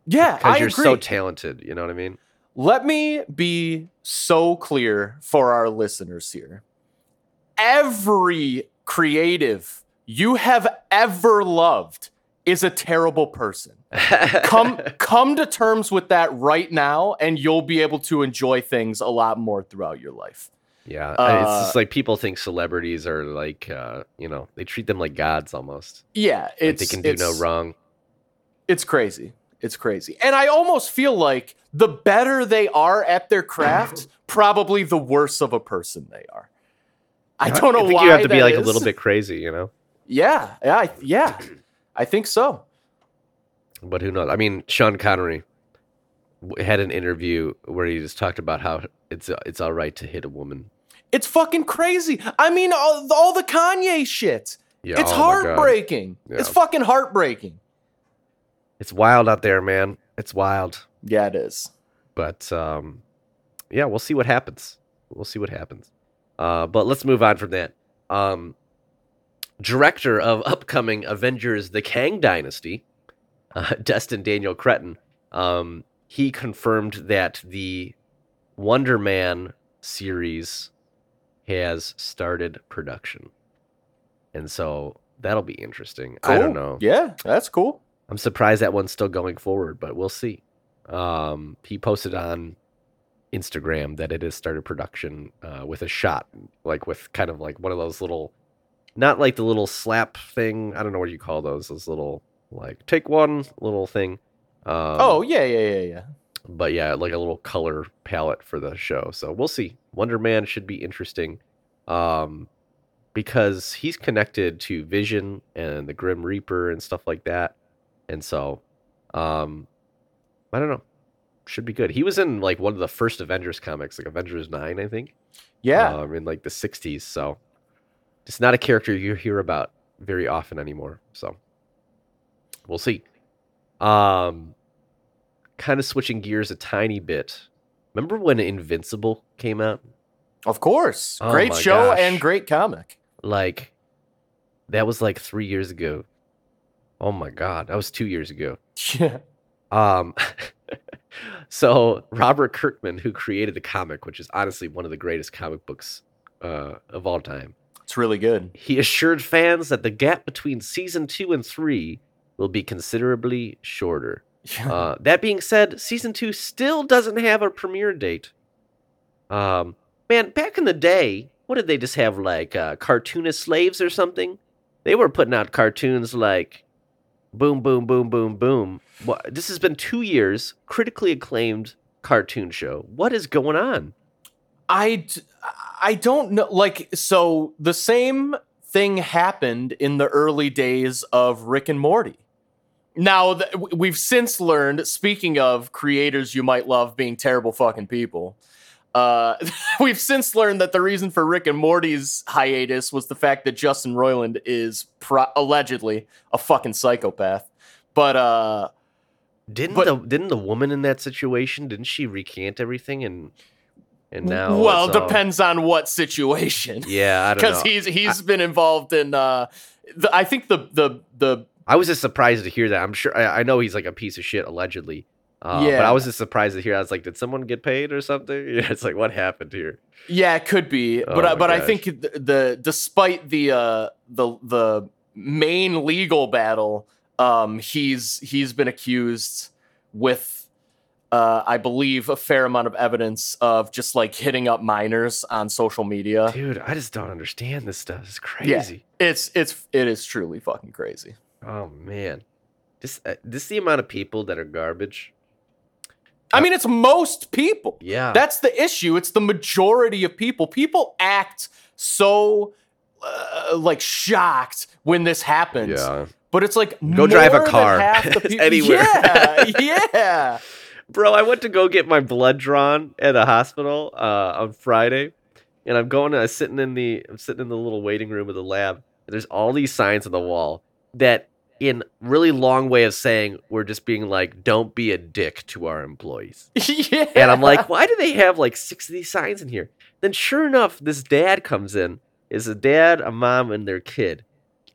yeah, Because I you're agree. so talented. You know what I mean? Let me be so clear for our listeners here. Every creative you have ever loved is a terrible person. Come come to terms with that right now and you'll be able to enjoy things a lot more throughout your life. Yeah, Uh, it's just like people think celebrities are like, uh, you know, they treat them like gods almost. Yeah, Like they can do no wrong. It's crazy. It's crazy. And I almost feel like the better they are at their craft, probably the worse of a person they are. I don't know I think why you have to be like a little bit crazy, you know. Yeah, yeah, I- yeah. I think so. But who knows? I mean, Sean Connery had an interview where he just talked about how it's it's all right to hit a woman. It's fucking crazy. I mean, all, all the Kanye shit. Yeah, it's oh heartbreaking. It's fucking heartbreaking. It's wild out there, man. It's wild. Yeah, it is. But um, yeah, we'll see what happens. We'll see what happens. Uh, but let's move on from that. Um, director of upcoming Avengers: The Kang Dynasty, uh, Destin Daniel Cretton, um, he confirmed that the Wonder Man series has started production, and so that'll be interesting. I don't know. Yeah, that's cool. I'm surprised that one's still going forward, but we'll see. Um, he posted on Instagram that it has started production uh, with a shot, like with kind of like one of those little, not like the little slap thing. I don't know what you call those. Those little like take one little thing. Um, oh, yeah, yeah, yeah, yeah. But yeah, like a little color palette for the show. So we'll see. Wonder Man should be interesting, um, because he's connected to Vision and the Grim Reaper and stuff like that, and so, um, I don't know, should be good. He was in like one of the first Avengers comics, like Avengers Nine, I think. Yeah. um, in like the '60s. So, it's not a character you hear about very often anymore. So, we'll see. Um, kind of switching gears a tiny bit. Remember when Invincible came out? of course. Oh great show gosh. and great comic. Like, that was like three years ago. Oh my god, that was two years ago. Yeah. Um, so Robert Kirkman, who created the comic, which is honestly one of the greatest comic books uh, of all time, It's really good. he assured fans that the gap between season two and three will be considerably shorter. Uh, that being said, season two still doesn't have a premiere date. Um, man, back in the day, what did they just have like uh, cartoonist slaves or something? they were putting out cartoons like Boom Boom Boom Boom Boom. What, this has been two years, critically acclaimed cartoon show. What is going on? I, I don't know. Like, so the same thing happened in the early days of Rick and Morty. Now th- we've since learned. Speaking of creators you might love being terrible fucking people, uh, we've since learned that the reason for Rick and Morty's hiatus was the fact that Justin Roiland is pro- allegedly a fucking psychopath. But uh, Didn't But- the didn't the woman in that situation didn't she recant everything and and now well, all- depends on what situation. Yeah, I don't know. because he's he's been involved in. Uh, the, I think the the the I was just surprised to hear that. I'm sure I, I know he's like a piece of shit allegedly. Uh, but I was just surprised to hear. I was like, did someone get paid or something? Yeah, it's like what happened here? Yeah, it could be, Oh but I but I think the, the despite the uh the the main legal battle, um he's he's been accused with uh I believe a fair amount of evidence of just like hitting up minors on social media. Dude, I just don't understand this stuff. It's Yeah. crazy. It's it's it is truly fucking crazy. Oh man, this uh, this the amount of people that are garbage. I mean, it's most people. Yeah, That's the issue. It's the majority of people. People act so uh, like shocked when this happens. yeah. But it's like Go drive a car. half the It's people- anywhere. Yeah, yeah. Bro, I went to go get my blood drawn at a hospital uh, on Friday, and I'm going. I'm sitting in the. I'm sitting in the little waiting room of the lab. And there's all these signs on the wall that, in really long way of saying, we're just being like, "Don't be a dick to our employees." yeah. And I'm like, why do they have like six of these signs in here? Then sure enough, this dad comes in. Is a dad, a mom, and their kid.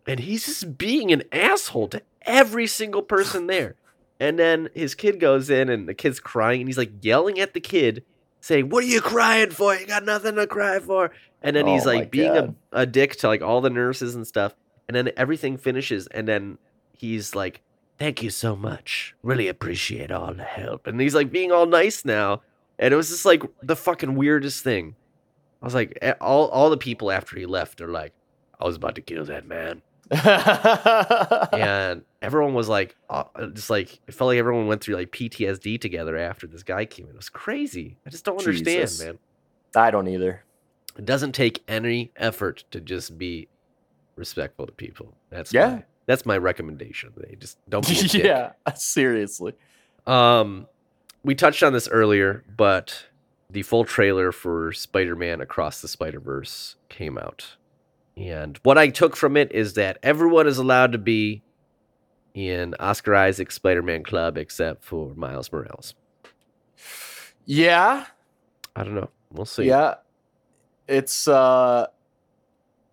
And he's just being an asshole to every single person there. And then his kid goes in and the kid's crying and he's like yelling at the kid, saying, What are you crying for? You got nothing to cry for. And then he's Oh my like being a, a dick to like all the nurses and stuff. And then everything finishes and then he's like, Thank you so much. Really appreciate all the help. And he's like being all nice now. And it was just like the fucking weirdest thing. I was like, all all the people after he left are like, I was about to kill that man. and everyone was like, uh, just like it felt like everyone went through like PTSD together after this guy came in. It was crazy. I just don't understand, Jesus. man. I don't either. It doesn't take any effort to just be respectful to people. That's Yeah. my, that's my recommendation. They just don't be a dick. yeah, seriously. Um, we touched on this earlier, but the full trailer for Spider-Man Across the Spider-Verse came out. And what I took from it is that everyone is allowed to be in Oscar Isaac's Spider-Man club except for Miles Morales. Yeah, I don't know. We'll see. yeah. It's uh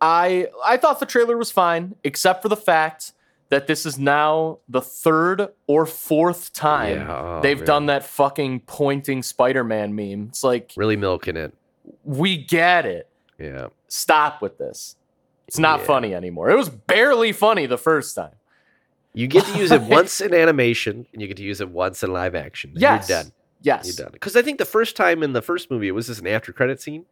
I I thought the trailer was fine, except for the fact that this is now the third or fourth time Yeah, oh, they've man. done that fucking pointing Spider-Man meme. It's like Really milking it. we get it. Yeah. Stop with this. It's not Yeah. funny anymore. It was barely funny the first time. You get to use it once in animation, and you get to use it once in live action. Yes. You're done. Yes. You're done. Because I think the first time in the first movie, it was just an after credit scene.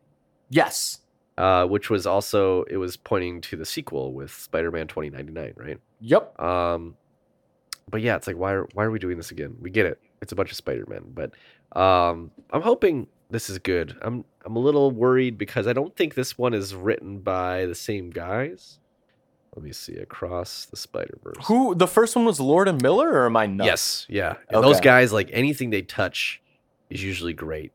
Yes. Uh, which was also it was pointing to the sequel with Spider-Man 2099, right? Yep. Um, but yeah, it's like why are why are we doing this again? We get it. It's a bunch of Spider-Men, but um, I'm hoping this is good. I'm I'm a little worried because I don't think this one is written by the same guys. Let me see. Across the Spider-Verse. Who the first one was Lord and Miller or am I nuts? Yes, yeah. And those guys, like anything they touch, is usually great.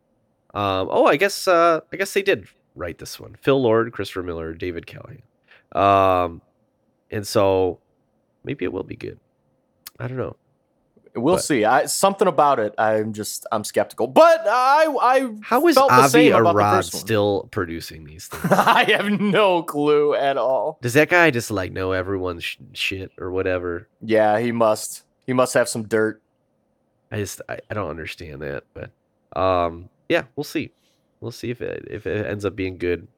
Um, oh, I guess uh, I guess they did write this one. Phil Lord, Christopher Miller, David Callahan. Um, and so maybe it will be good. I don't know. We'll But- see. I something about it. I'm just I'm skeptical. But I I How is felt Avi same about the Arad still producing these things? I have no clue at all. Does that guy just like know everyone's sh- shit or whatever? Yeah, he must. He must have some dirt. I just I, I don't understand that, but um yeah, we'll see. We'll see if it if it ends up being good.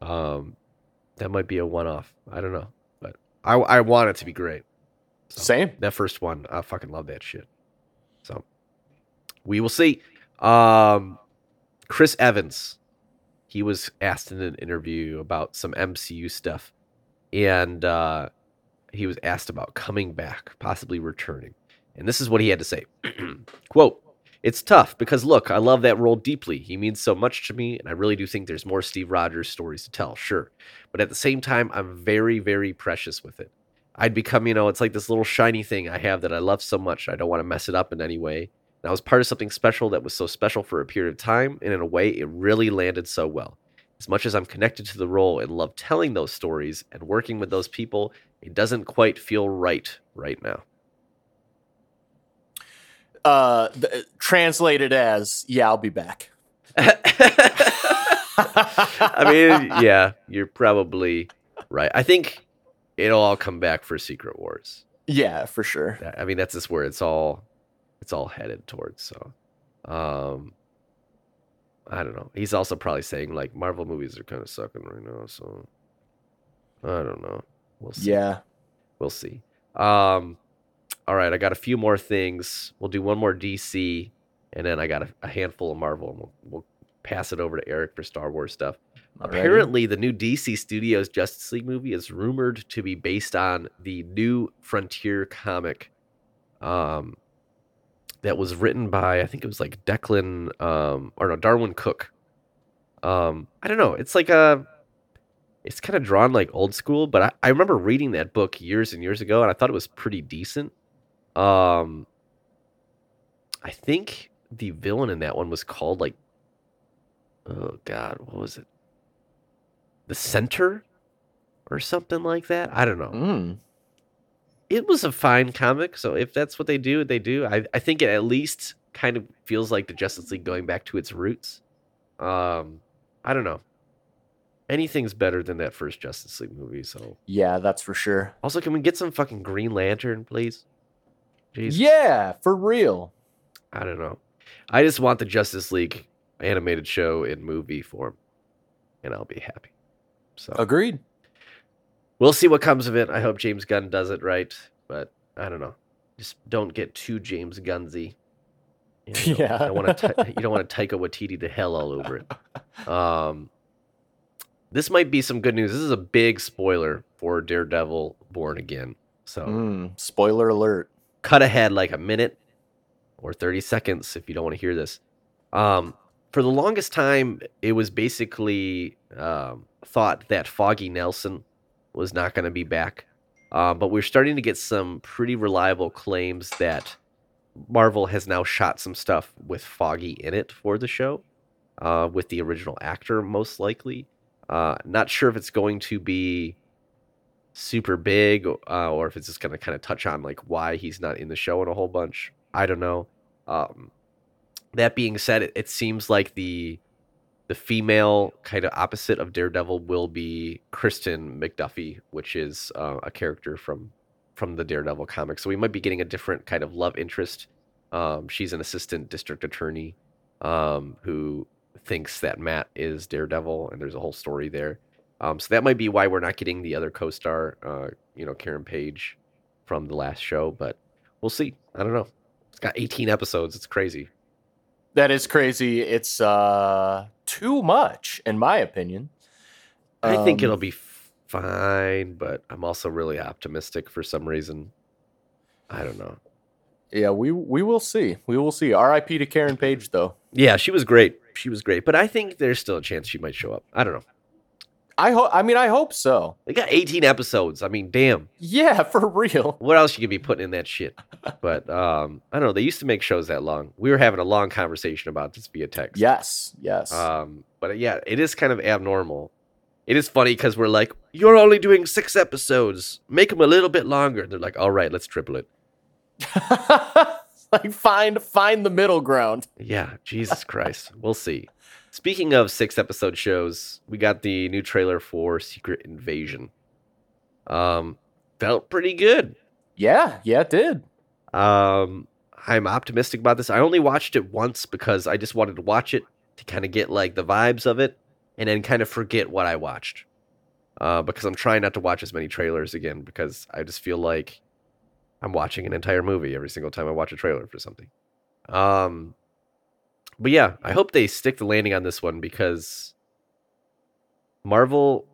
Um that might be a one off. I don't know. But I I want it to be great. So, Same. That first one, I fucking love that shit. So we will see. Um Chris Evans, he was asked in an interview about some MCU stuff. And uh he was asked about coming back, possibly returning. And this is what he had to say. Quote, it's tough because look, I love that role deeply. He means so much to me, and I really do think there's more Steve Rogers stories to tell, sure. But at the same time, I'm very, very precious with it. I'd become, you know, it's like this little shiny thing I have that I love so much. I don't want to mess it up in any way. And I was part of something special that was so special for a period of time, and in a way, it really landed so well. As much as I'm connected to the role and love telling those stories and working with those people, it doesn't quite feel right right now. Uh, th- translated as, yeah, I'll be back. I mean, yeah, you're probably right. I think it'll all come back for Secret Wars. Yeah, for sure. I mean, that's just where it's all it's all headed towards. So, um, I don't know. He's also probably saying like Marvel movies are kind of sucking right now. So, I don't know. We'll see. Yeah. We'll see. Um, all right, I got a few more things. We'll do one more DC, and then I got a, a handful of Marvel, and we'll, we'll pass it over to Erik for Star Wars stuff. Alrighty. Apparently, the new DC Studios Justice League movie is rumored to be based on the new Frontier comic, um, that was written by I think it was like Declan, um, or no Darwyn Cooke. Um, I don't know. It's like a, it's kind of drawn like old school, but I, I remember reading that book years and years ago, and I thought it was pretty decent. Um, I think the villain in that one was called like, oh god, what was it? The Center, or something like that. I don't know. Mm. It was a fine comic, so if that's what they do, they do. I I think it at least kind of feels like the Justice League going back to its roots. Um, I don't know. Anything's better than that first Justice League movie. So Yeah, that's for sure. also, can we get some fucking Green Lantern, please? Jeez. Yeah, for real. I don't know. I just want the Justice League animated show in movie form, and I'll be happy. So Agreed. we'll see what comes of it. I hope James Gunn does it right, but I don't know. Just don't get too James Gunnsy. You know, Yeah. you don't want to. You don't want to Taika Waititi the hell all over it. Um, this might be some good news. This is a big spoiler for Daredevil Born Again. So Mm, spoiler alert. Cut ahead like a minute or 30 seconds if you don't want to hear this. Um, for the longest time, it was basically um, thought that Foggy Nelson was not going to be back. Uh, but we're starting to get some pretty reliable claims that Marvel has now shot some stuff with Foggy in it for the show, uh, with the original actor, most likely. Uh, not sure if it's going to be super big uh, or if it's just going to kind of touch on like why he's not in the show in a whole bunch. I don't know. Um, that being said, it, it seems like the the female kind of opposite of Daredevil will be Kristen McDuffie, which is uh, a character from from the Daredevil comic. So we might be getting a different kind of love interest. Um, she's an assistant district attorney um, who thinks that Matt is Daredevil, and there's a whole story there. Um, so that might be why we're not getting the other co-star, uh, you know, Karen Page from the last show. But we'll see. I don't know. It's got 18 episodes. It's crazy. That is crazy. It's uh too much, in my opinion. I think Um, it'll be fine, but I'm also really optimistic for some reason. I don't know. Yeah, we we will see. We will see. R.I.P. to Karen Page, though. Yeah, she was great. She was great, but I think there's still a chance she might show up. I don't know. I hope. I mean, I hope so. They got 18 episodes. I mean, damn. Yeah, for real. What else you could be putting in that shit? But um, I don't know. They used to make shows that long. We were having a long conversation about this via text. Yes, yes. Um, but yeah, it is kind of abnormal. It is funny because we're like, you're only doing six episodes. Make them a little bit longer. They're like, all right, let's triple it. like find find the middle ground. Yeah, Jesus Christ. We'll see. Speaking of six episode shows, we got the new trailer for Secret Invasion. Um, felt pretty good. Yeah, yeah, it did. Um, I'm optimistic about this. I only watched it once because I just wanted to watch it to kind of get like the vibes of it and then kind of forget what I watched. Uh, because I'm trying not to watch as many trailers again because I just feel like I'm watching an entire movie every single time I watch a trailer for something. Um, but yeah, I hope they stick the landing on this one because Marvel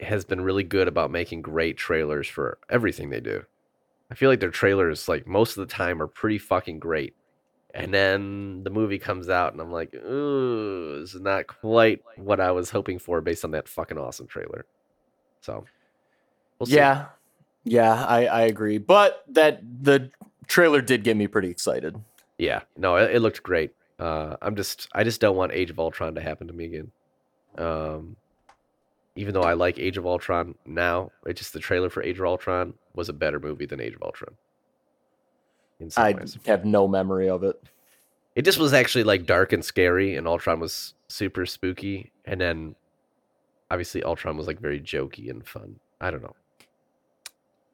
has been really good about making great trailers for everything they do. I feel like their trailers, like most of the time, are pretty fucking great. And then the movie comes out, and I'm like, ooh, this is not quite what I was hoping for based on that fucking awesome trailer. So, we'll see. yeah, yeah, I I agree. But that the trailer did get me pretty excited. Yeah, no, it, it looked great. Uh, I'm just, I just don't want Age of Ultron to happen to me again. Um, even though I like Age of Ultron now, it just the trailer for Age of Ultron was a better movie than Age of Ultron. I ways, have no memory of it. it just was actually like dark and scary, and Ultron was super spooky, and then obviously Ultron was like very jokey and fun. I don't know.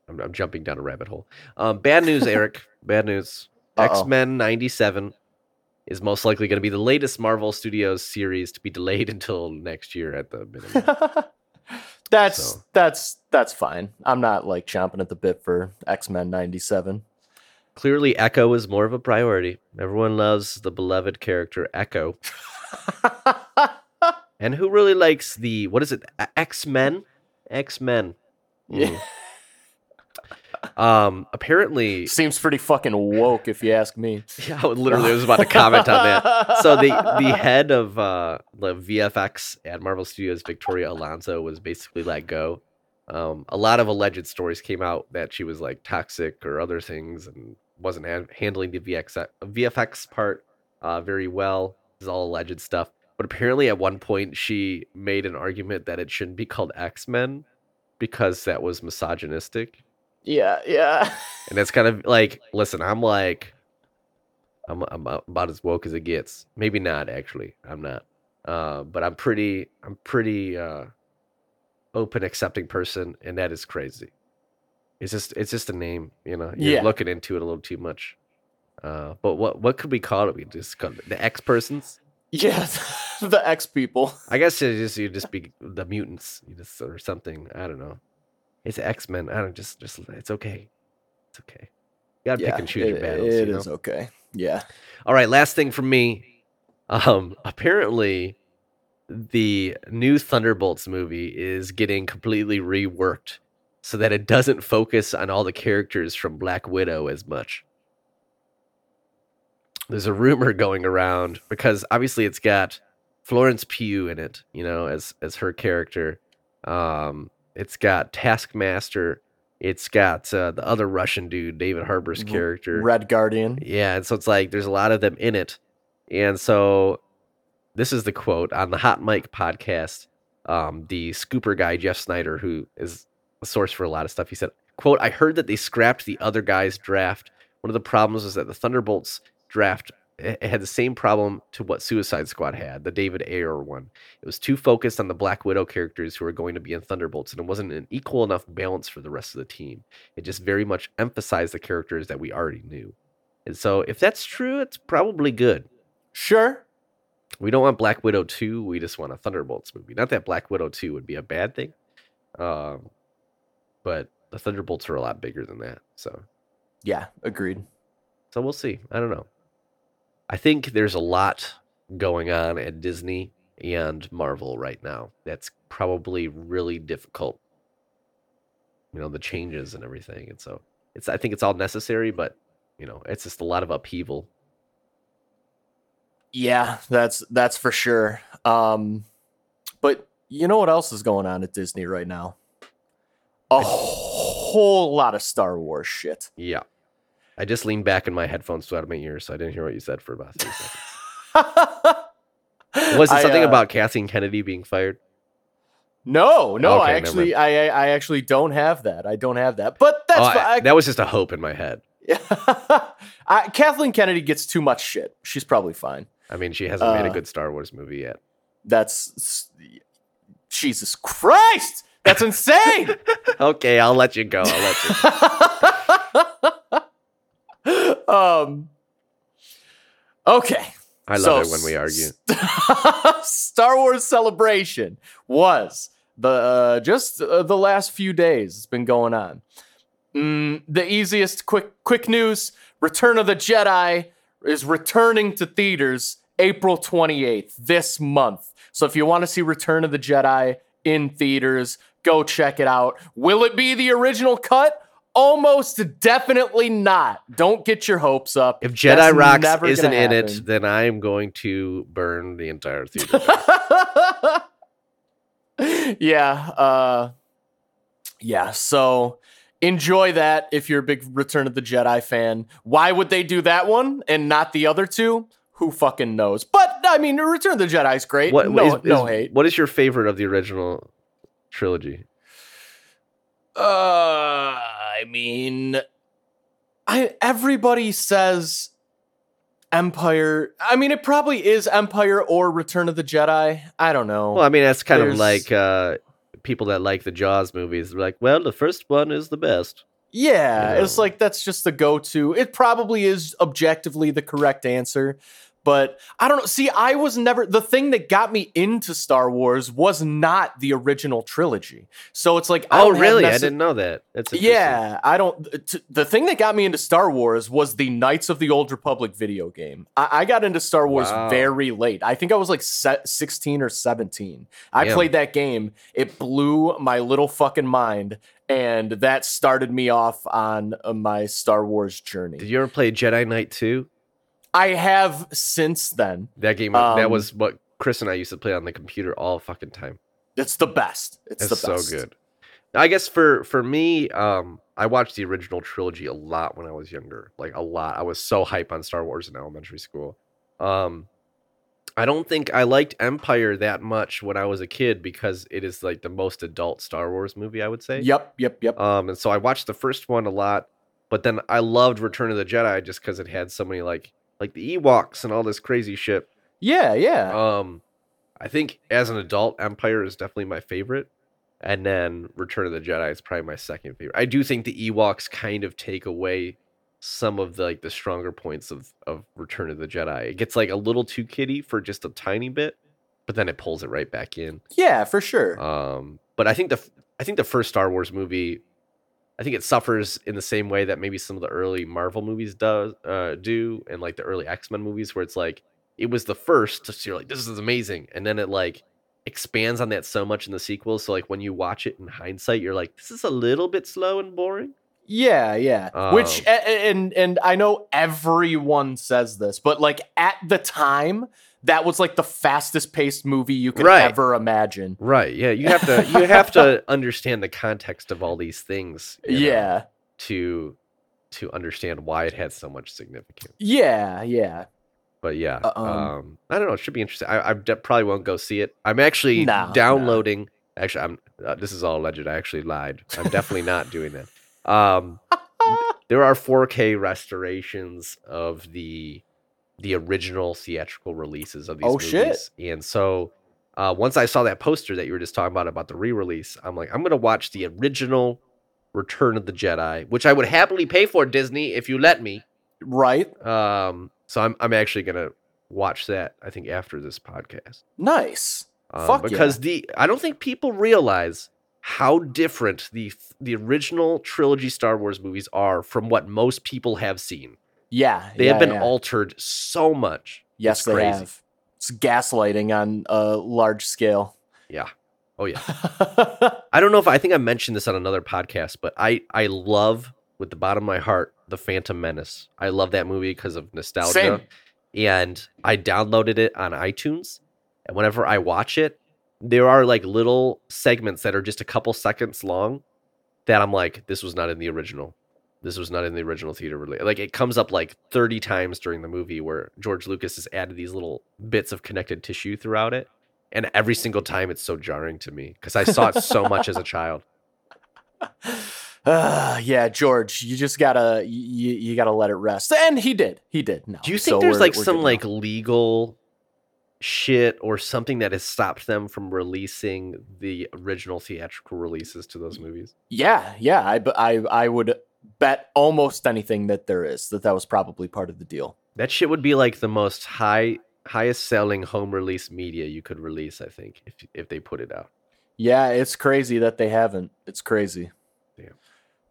I'm, I'm jumping down a rabbit hole. Um, bad news, Erik. bad news. X Men '97 is most likely going to be the latest Marvel Studios series to be delayed until next year at the minimum. that's So- that's that's fine. I'm not like chomping at the bit for X Men '97. Clearly, Echo is more of a priority. Everyone loves the beloved character Echo. And who really likes the what is it? X Men? X Men. Yeah. Mm. Um. Apparently, Seems pretty fucking woke, if you ask me. yeah. I literally was about to comment on that. So the the head of uh, the VFX at Marvel Studios, Victoria Alonso, was basically let go. Um, a lot of alleged stories came out that she was like toxic or other things and wasn't han- handling the VX VFX part uh, very well. This is all alleged stuff. But apparently, at one point, she made an argument that it shouldn't be called X Men because that was misogynistic. Yeah, yeah. And that's kind of like, listen, I'm like, I'm, I'm about as woke as it gets. Maybe not, actually. I'm not. Uh, but I'm pretty, I'm pretty uh, open, accepting person, and that is crazy. It's just, it's just a name, you know. You're Yeah. looking into it a little too much. Uh, but what, what could we call it? We just call it the X persons. Yes, the X people. I guess it just you just be the mutants, you just or something. I don't know. It's X Men. I don't just just it's okay. It's okay. You gotta Yeah, pick and choose your it- battles. it you know? is okay. Yeah. All right, last thing from me. Um, apparently, the new Thunderbolts movie is getting completely reworked so that it doesn't focus on all the characters from Black Widow as much. There's a rumor going around because obviously it's got Florence Pugh in it, you know, as as her character. Um, it's got Taskmaster. It's got uh, the other Russian dude, David Harbour's character. Red Guardian. Yeah, and so it's like there's a lot of them in it. And so this is the quote on the Hot Mic podcast. Um, the scooper guy, Jeff Sneider, who is a source for a lot of stuff, he said, quote, I heard that they scrapped the other guy's draft. One of the problems was that the Thunderbolts draft it had the same problem to what Suicide Squad had, the David Ayer one. It was too focused on the Black Widow characters who were going to be in Thunderbolts, and it wasn't an equal enough balance for the rest of the team. It just very much emphasized the characters that we already knew. And so, if that's true, it's probably good. Sure. We don't want Black Widow 2, we just want a Thunderbolts movie. Not that Black Widow 2 would be a bad thing, um, but the Thunderbolts are a lot bigger than that. So, Yeah, agreed. so we'll see. I don't know. I think there's a lot going on at Disney and Marvel right now. That's probably really difficult. You know, the changes and everything. And so it's I think it's all necessary, but you know, it's just a lot of upheaval. Yeah, that's that's for sure. Um, but you know what else is going on at Disney right now? A whole lot of Star Wars shit. Yeah. I just leaned back and my headphones flew out of my ears, so I didn't hear what you said for about three seconds. Was it I, something uh, about Kathleen Kennedy being fired? No, no, Okay, I actually, I, I I actually don't have that. I don't have that. But that's Oh, I- I- that was just a hope in my head. I, Kathleen Kennedy gets too much shit. She's probably fine. I mean, she hasn't made a Uh, good Star Wars movie yet. That's Jesus Christ. That's insane. Okay, I'll let you go. I'll let you. Um. Okay. I love So, it when we argue. Star Wars Celebration was the uh, just uh, the last few days. It's been going on. Mm, the easiest quick quick news: Return of the Jedi is returning to theaters April twenty eighth this month. So if you want to see Return of the Jedi in theaters. Go check it out. Will it be the original cut? Almost definitely not. Don't get your hopes up. If Jedi That's Rocks isn't in it, then I am going to burn the entire theater. yeah, uh yeah, so enjoy that if you're a big Return of the Jedi fan. Why would they do that one and not the other two? Who fucking knows? But I mean, Return of the Jedi is great. what no, is- no is- hate. What is your favorite of the original trilogy? Uh, I mean, I everybody says Empire. I mean, it probably is Empire or Return of the Jedi. I don't know. Well, I mean, that's kind of like uh, people that like the Jaws movies. They're like, well, the first one is the best. Yeah, You it's like that's just the go-to. It probably is objectively the correct answer, but I don't know. See, I was never the thing that got me into Star Wars was not the original trilogy. So it's like I Oh, have really? I didn't know that. That's. Yeah, I don't. T- the thing that got me into Star Wars was the Knights of the Old Republic video game. I, I got into Star Wars Wow. very late. I think I was like se- 16 or 17. I Damn. played that game. It blew my little fucking mind. And that started me off on uh, my Star Wars journey. Did you ever play Jedi Knight 2? I have since then. That game, that Um, was what Chris and I used to play on the computer all fucking time. It's the best. It's, It's the so best. good. I guess for for me, um, I watched the original trilogy a lot when I was younger, like a lot. I was so hype on Star Wars in elementary school. Um, I don't think I liked Empire that much when I was a kid because it is like the most adult Star Wars movie, I would say. Yep, yep, yep. Um, and so I watched the first one a lot, but then I loved Return of the Jedi just because it had so many like like the Ewoks and all this crazy shit. yeah, yeah. Um, I think as an adult, Empire is definitely my favorite, and then Return of the Jedi is probably my second favorite. I do think the Ewoks kind of take away some of the like the stronger points of of Return of the Jedi. It gets like a little too kiddie for just a tiny bit, but then it pulls it right back in. yeah, for sure. Um, but I think the I think the first Star Wars movie, I think it suffers in the same way that maybe some of the early Marvel movies does uh, do, and like the early X Men movies, where it's like it was the first, so you're like this is amazing, and then it like expands on that so much in the sequels. So like when you watch it in hindsight, you're like this is a little bit slow and boring. Yeah, yeah. Which Um, a- and and I know everyone says this, but like at the time, that was like the fastest paced movie you could Right. ever imagine. Right? Yeah, you have to you have to understand the context of all these things. you know, Yeah. to to understand why it had so much significance. Yeah, yeah. But yeah, um, um, I don't know. It should be interesting. I, I de- probably won't go see it. I'm actually No, no. downloading. Actually, I'm. Uh, this is all alleged. I actually lied. I'm definitely not doing that. Um, there are 4K restorations of the the original theatrical releases of these Oh, shit. movies, and so uh, once I saw that poster that you were just talking about about the re-release, I'm like, I'm gonna watch the original Return of the Jedi, which I would happily pay for Disney if you let me. Right? Um, so I'm I'm actually gonna watch that. I think after this podcast, Nice. um, Fuck yeah. because the I don't think people realize how different the the original trilogy Star Wars movies are from what most people have seen. Yeah. They yeah, have been yeah. altered so much. Yes, It's they crazy. have. It's gaslighting on a large scale. Yeah. Oh yeah. I don't know if I think I mentioned this on another podcast, but I I love with the bottom of my heart the Phantom Menace. I love that movie because of nostalgia. Same. and I downloaded it on iTunes. And whenever I watch it, there are like little segments that are just a couple seconds long that I'm like, this was not in the original. This was not in the original theater release. Like it comes up like 30 times during the movie where George Lucas has added these little bits of connected tissue throughout it. And every single time it's so jarring to me because I saw it so much as a child. Uh, yeah, George, you just gotta you, you gotta let it rest, and he did. He did. No. Do you think So there's like some good now. like legal shit or something that has stopped them from releasing the original theatrical releases to those movies? Yeah, yeah. I I I would bet almost anything that there is that that was probably part of the deal. That shit would be like the most high highest selling home release media you could release, I think, if if they put it out. Yeah, it's crazy that they haven't. It's crazy. Damn.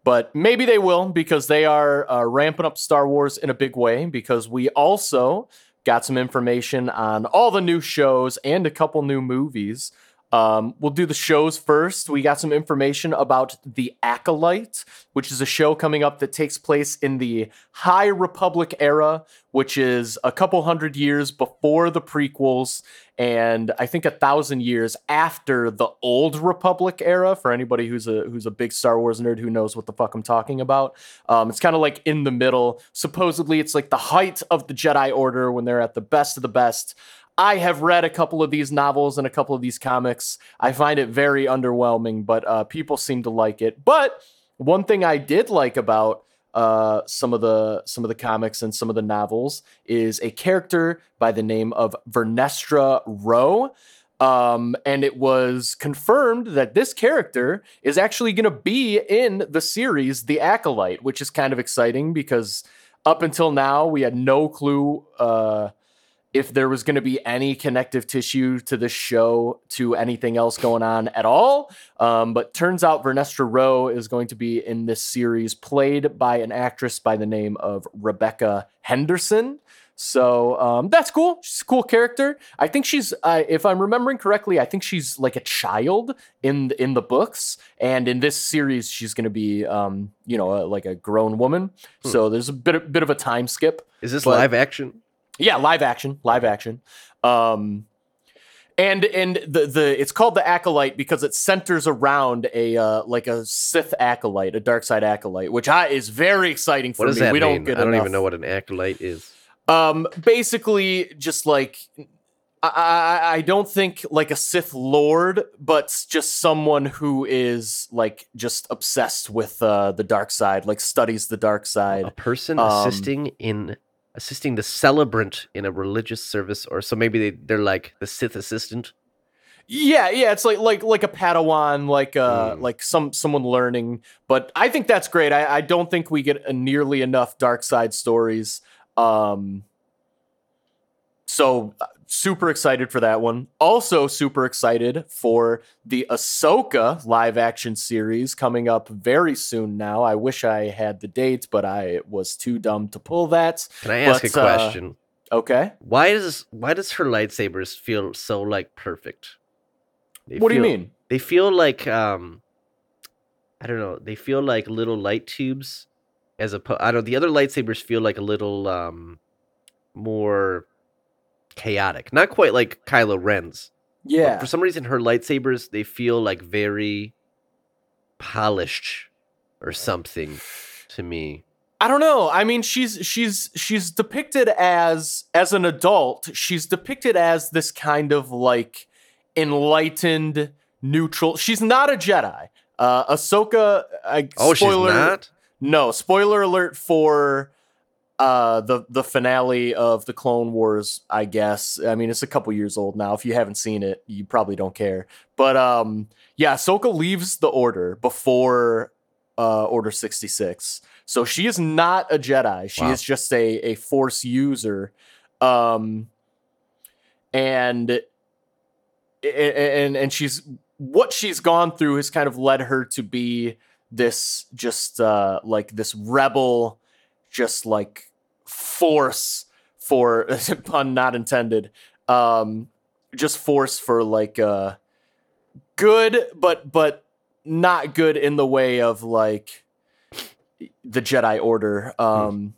But maybe they will because they are uh, ramping up Star Wars in a big way. Because we also got some information on all the new shows and a couple new movies. Um, we'll do the shows first. We got some information about The Acolyte, which is a show coming up that takes place in the High Republic era, which is a couple hundred years before the prequels, and I think a thousand years after the Old Republic era. For anybody who's a who's a big Star Wars nerd who knows what the fuck I'm talking about, um, it's kind of like in the middle. Supposedly, it's like the height of the Jedi Order when they're at the best of the best. I have read a couple of these novels and a couple of these comics. I find it very underwhelming, but uh, people seem to like it. But one thing I did like about uh, some of the some of the comics and some of the novels is a character by the name of Vernestra Rowe. Um, and it was confirmed that this character is actually going to be in the series The Acolyte, which is kind of exciting because up until now we had no clue uh, if there was going to be any connective tissue to this show to anything else going on at all. Um, but turns out Vernestra Rowe is going to be in this series, played by an actress by the name of Rebecca Henderson. So um, that's cool. She's a cool character. I think she's, uh, if I'm remembering correctly, I think she's like a child in in the books, and in this series, she's going to be, um, you know, like a grown woman. Hmm. So there's a bit bit of a time skip. Is this live action? Yeah, live action, live action. Um, and and the the it's called the acolyte because it centers around a uh, like a Sith acolyte, a dark side acolyte, which I, is very exciting for what does me. That we mean? don't get. I don't enough. even know what an acolyte is. Um, basically, just like I, I, I don't think like a Sith Lord, but just someone who is like just obsessed with uh, the dark side, like studies the dark side. A person um, assisting in assisting the celebrant in a religious service, or so maybe they, they're like the Sith assistant. Yeah, yeah, it's like like like a Padawan, like uh, mm. like some someone learning. But I think that's great. I, I don't think we get a nearly enough dark side stories. Um, so uh, super excited for that one. Also super excited for the Ahsoka live action series coming up very soon now. I wish I had the date, but I was too dumb to pull that. Can I ask but, a question? Uh, okay. Why does why does her lightsabers feel so like perfect? They what feel, do you mean? They feel like um I don't know, they feel like little light tubes as a I don't know, the other lightsabers feel like a little um more chaotic. Not quite like Kylo Ren's. Yeah. But for some reason, her lightsabers they feel like very polished or something to me. I don't know. I mean, she's she's she's depicted as as an adult. She's depicted as this kind of like enlightened, neutral. She's not a Jedi. Uh, Ahsoka. Uh, oh, spoiler, she's not. No, spoiler alert for uh the the finale of the clone wars i guess. I mean it's a couple years old now. If you haven't seen it you probably don't care. But um yeah Ahsoka leaves the order before uh order 66 so she is not a jedi. She wow. is just a a force user. Um and and and she's what she's gone through has kind of led her to be this just uh like this rebel just like force for pun not intended um just force for like uh good but but not good in the way of like the jedi order um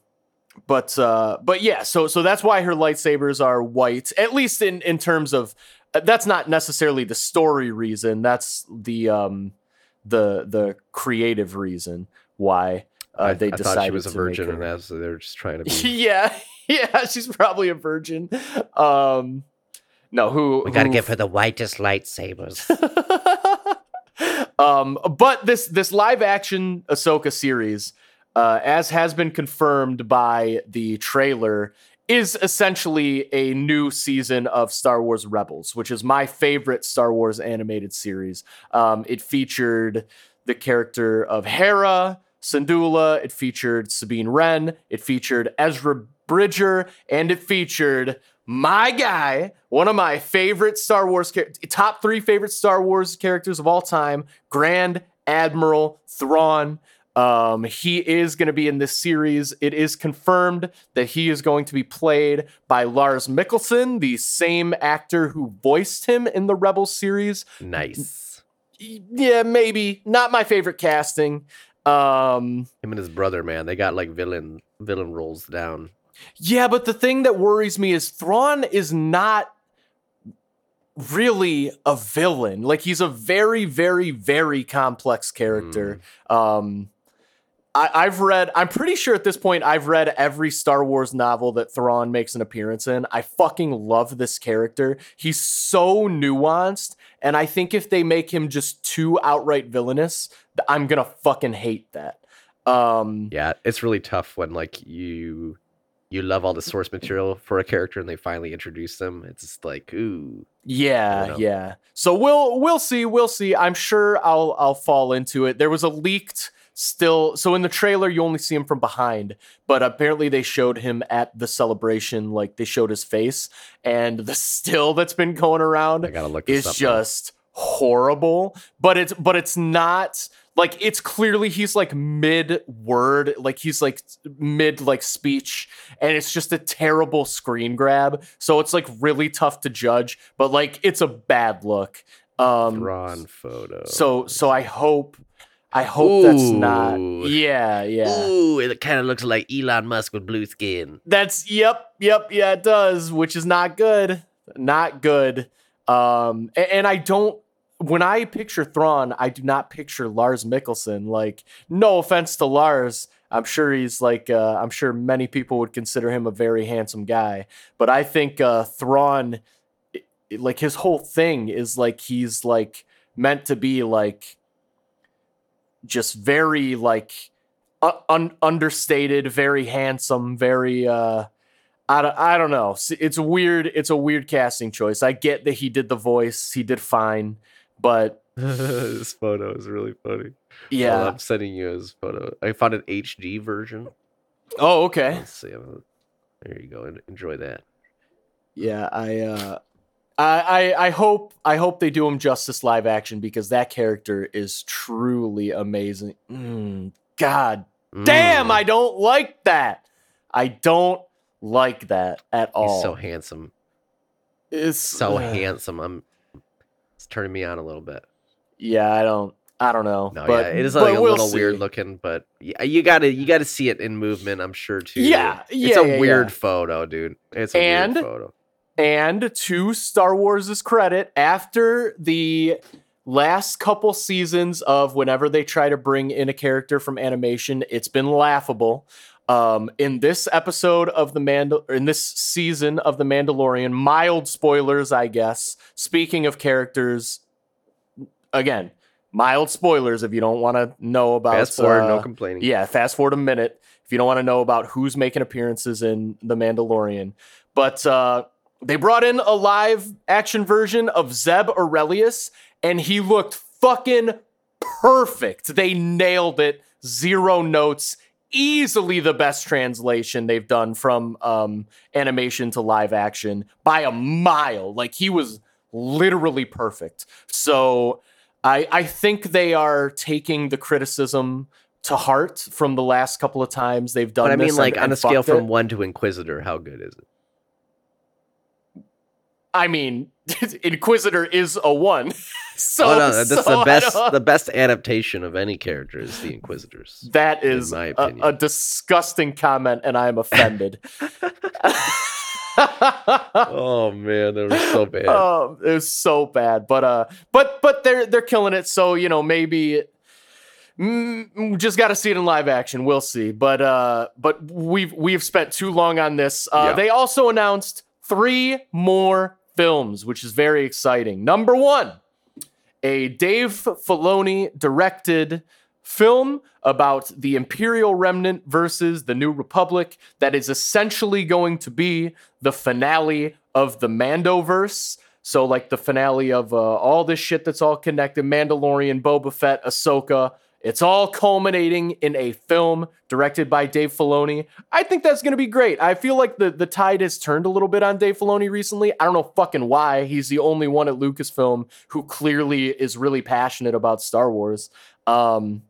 but uh but yeah so so that's why her lightsabers are white at least in in terms of uh, that's not necessarily the story reason that's the um the the creative reason why uh, they I, decided she was a virgin, and as they're just trying to be. yeah, yeah, she's probably a virgin. Um, no, who we got to give her the whitest lightsabers. um, but this this live action Ahsoka series, uh, as has been confirmed by the trailer, is essentially a new season of Star Wars Rebels, which is my favorite Star Wars animated series. Um, it featured the character of Hera, Syndulla, it featured Sabine Wren, it featured Ezra Bridger, and it featured my guy, one of my favorite Star Wars top three favorite Star Wars characters of all time, Grand Admiral Thrawn. Um, he is going to be in this series. It is confirmed that he is going to be played by Lars Mikkelsen, the same actor who voiced him in the Rebels series. Nice. Yeah, maybe not my favorite casting. Um, Him and his brother, man, they got like villain villain roles down. yeah, but the thing that worries me is Thrawn is not really a villain. Like he's a very, very, very complex character. Um, I, I've read. I'm pretty sure at this point I've read every Star Wars novel that Thrawn makes an appearance in. I fucking love this character. He's so nuanced, and I think if they make him just too outright villainous, I'm gonna fucking hate that. Um, Yeah, it's really tough when like you you love all the source material for a character and they finally introduce them. It's just like, ooh, Yeah, yeah. So we'll we'll see, we'll see. I'm sure I'll I'll fall into it. There was a leaked still so in the trailer you only see him from behind, but apparently they showed him at the celebration like they showed his face and the still that's been going around I gotta look is up just horrible, but it's but it's not like it's clearly he's like mid word, like he's like mid like speech, and it's just a terrible screen grab. So it's like really tough to judge, but like it's a bad look. Um, Thrawn photo. so so I hope I hope that's not. Yeah, yeah. Ooh, it kind of looks like Elon Musk with blue skin. That's yep, yep, yeah, it does, which is not good. Not good. Um, a- and, I don't when I picture Thrawn, I do not picture Lars Mikkelsen. Like, no offense to Lars. I'm sure he's like uh, I'm sure many people would consider him a very handsome guy. But I think uh Thrawn i- i- like his whole thing is like he's like meant to be like just very like uh, un- understated, very handsome, very uh I don't, I don't know. It's weird it's a weird casting choice. I get that he did the voice, he did fine, but this photo is really funny. yeah. On, I'm sending you his photo. I found an HD version. oh, okay. Let's see. There you go. Enjoy that. Yeah, I uh I, I I hope I hope they do him justice live action because that character is truly amazing. Mm, God damn, Mm, I don't like that. I don't like that at all. He's so handsome. it's So uh, handsome. I'm. It's turning me on a little bit. Yeah, I don't I don't know. No, but, yeah, it is like a we'll little weird looking, but yeah, you gotta you gotta see it in movement. I'm sure too. Yeah, yeah. it's a yeah, weird yeah. photo, dude. It's a And- weird photo. And to Star Wars' credit, after the last couple seasons of whenever they try to bring in a character from animation, it's been laughable. Um, in this episode of the Mandal, in this season of the Mandalorian, mild spoilers, I guess. Speaking of characters, again, mild spoilers if you don't want to know about. Fast forward, no uh, complaining. yeah, fast forward a minute if you don't want to know about who's making appearances in The Mandalorian. But uh, they brought in a live action version of Zeb Orrelios, and he looked fucking perfect. They nailed it. Zero notes. Easily the best translation they've done from um, animation to live action by a mile. Like he was literally perfect. So I I think they are taking the criticism to heart from the last couple of times they've done but I mean, this like and- on and a scale fucked it. from one to Inquisitor, how good is it? I mean, Inquisitor is a one. so oh no, that's so the best. The best adaptation of any character is the Inquisitors. that is my a, a disgusting comment, and I am offended. oh man, that was so bad. Oh, it was so bad, but uh, but but they're they're killing it. So you know maybe. Mm, just got to see it in live action. We'll see, but uh, but we've we've spent too long on this. Uh, Yeah. They also announced three more films, which is very exciting. Number one, a Dave Filoni directed film about the Imperial Remnant versus the New Republic that is essentially going to be the finale of the Mandoverse. So, like the finale of uh, all this shit that's all connected Mandalorian, Boba Fett, Ahsoka. It's all culminating in a film directed by Dave Filoni. I think that's going to be great. I feel like the, the tide has turned a little bit on Dave Filoni recently. I don't know fucking why. He's the only one at Lucasfilm who clearly is really passionate about Star Wars. Um,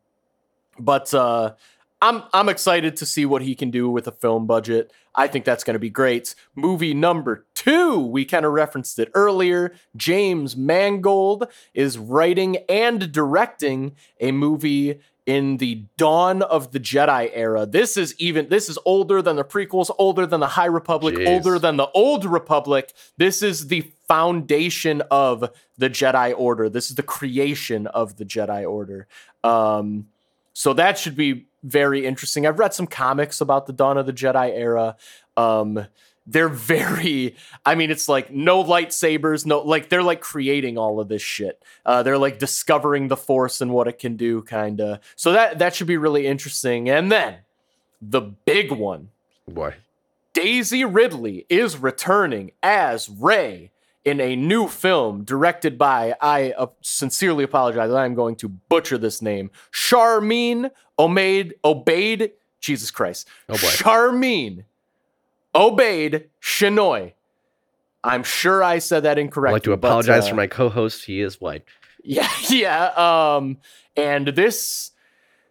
but uh, I'm I'm excited to see what he can do with a film budget. I think that's going to be great. Movie number two, we kind of referenced it earlier. James Mangold is writing and directing a movie in the dawn of the Jedi era. This is even this is older than the prequels, older than the High Republic, Jeez. older than the Old Republic. This is the foundation of the Jedi Order. This is the creation of the Jedi Order. Um, so that should be very interesting. I've read some comics about the dawn of the Jedi era. Um, they're very i mean it's like no lightsabers no like they're like creating all of this shit uh, they're like discovering the force and what it can do kind of so that that should be really interesting and then the big one Boy. daisy ridley is returning as Rey in a new film directed by i uh, sincerely apologize that i'm going to butcher this name charmin omaid obeyed jesus christ Oh boy. charmin obeyed Shinoy. I'm sure I said that incorrectly. I'd like to but, apologize uh, for my co-host. He is white. Yeah, yeah. Um, and this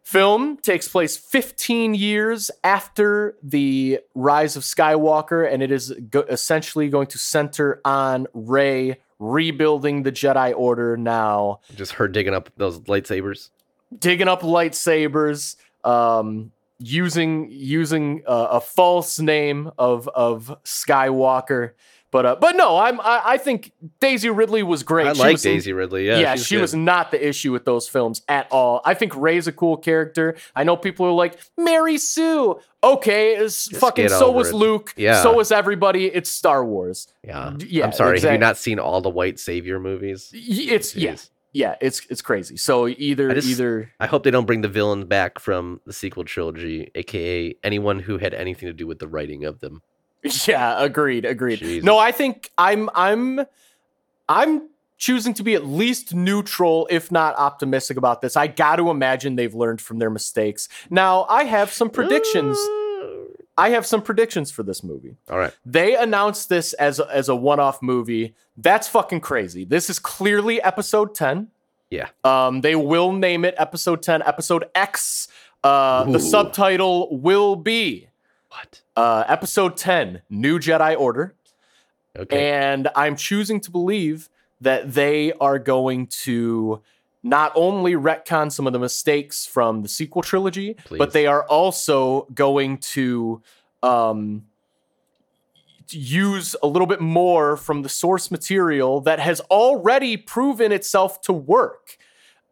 film takes place 15 years after the rise of Skywalker, and it is go- essentially going to center on Rey rebuilding the Jedi Order now, Just her digging up those lightsabers. digging up lightsabers, um, using using uh, a false name of of Skywalker. But uh, but no, I'm I, I think Daisy Ridley was great. I She like Daisy Ridley. Yeah, yeah, she good. was not the issue with those films at all. I think Rey's a cool character. I know people are like Mary Sue. Okay, it's fucking so was it. Luke. Yeah. so was everybody. It's Star Wars. Yeah. Yeah, I'm sorry. Have you not seen all the white savior movies? It's yeah, yeah. It's it's crazy. So either I just- either I hope they don't bring the villain back from the sequel trilogy, aka anyone who had anything to do with the writing of them. Yeah, agreed, agreed. Jesus. No, I think I'm I'm I'm choosing to be at least neutral, if not optimistic about this. I got to imagine they've learned from their mistakes. Now, I have some predictions. I have some predictions for this movie. All right. They announced this as a, as a one-off movie. That's fucking crazy. This is clearly episode 10. Yeah. Um, they will name it episode 10, episode X. Uh, the subtitle will be What? Uh, episode 10, New Jedi Order. Okay. And I'm choosing to believe that they are going to not only retcon some of the mistakes from the sequel trilogy, Please. but they are also going to um, use a little bit more from the source material that has already proven itself to work.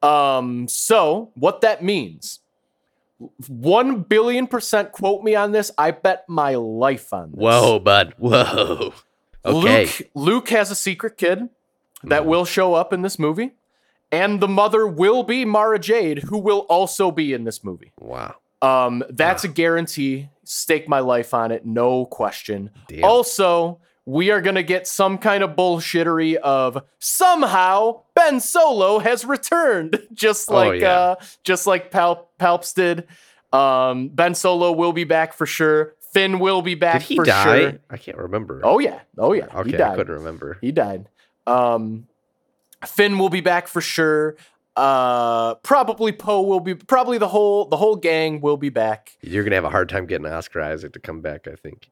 Um, so, what that means. One billion percent quote me on this. I bet my life on this. Whoa, bud. Whoa. Okay. Luke Luke has a secret kid that Mhm. will show up in this movie, and the mother will be Mara Jade, who will also be in this movie. Wow. Um, that's a guarantee. Stake my life on it, no question. Damn. Also, we are gonna get some kind of bullshittery of somehow Ben Solo has returned, just Oh, like yeah. uh, just like Pal- Palps did. Um, ben Solo will be back for sure. Finn will be back Did he for die? sure. I can't remember. Oh yeah, oh yeah. okay. he died. I couldn't remember. He died. Um, Finn will be back for sure. Uh, probably Poe will be. Probably the whole the whole gang will be back. You're gonna have a hard time getting Oscar Isaac to come back. I think.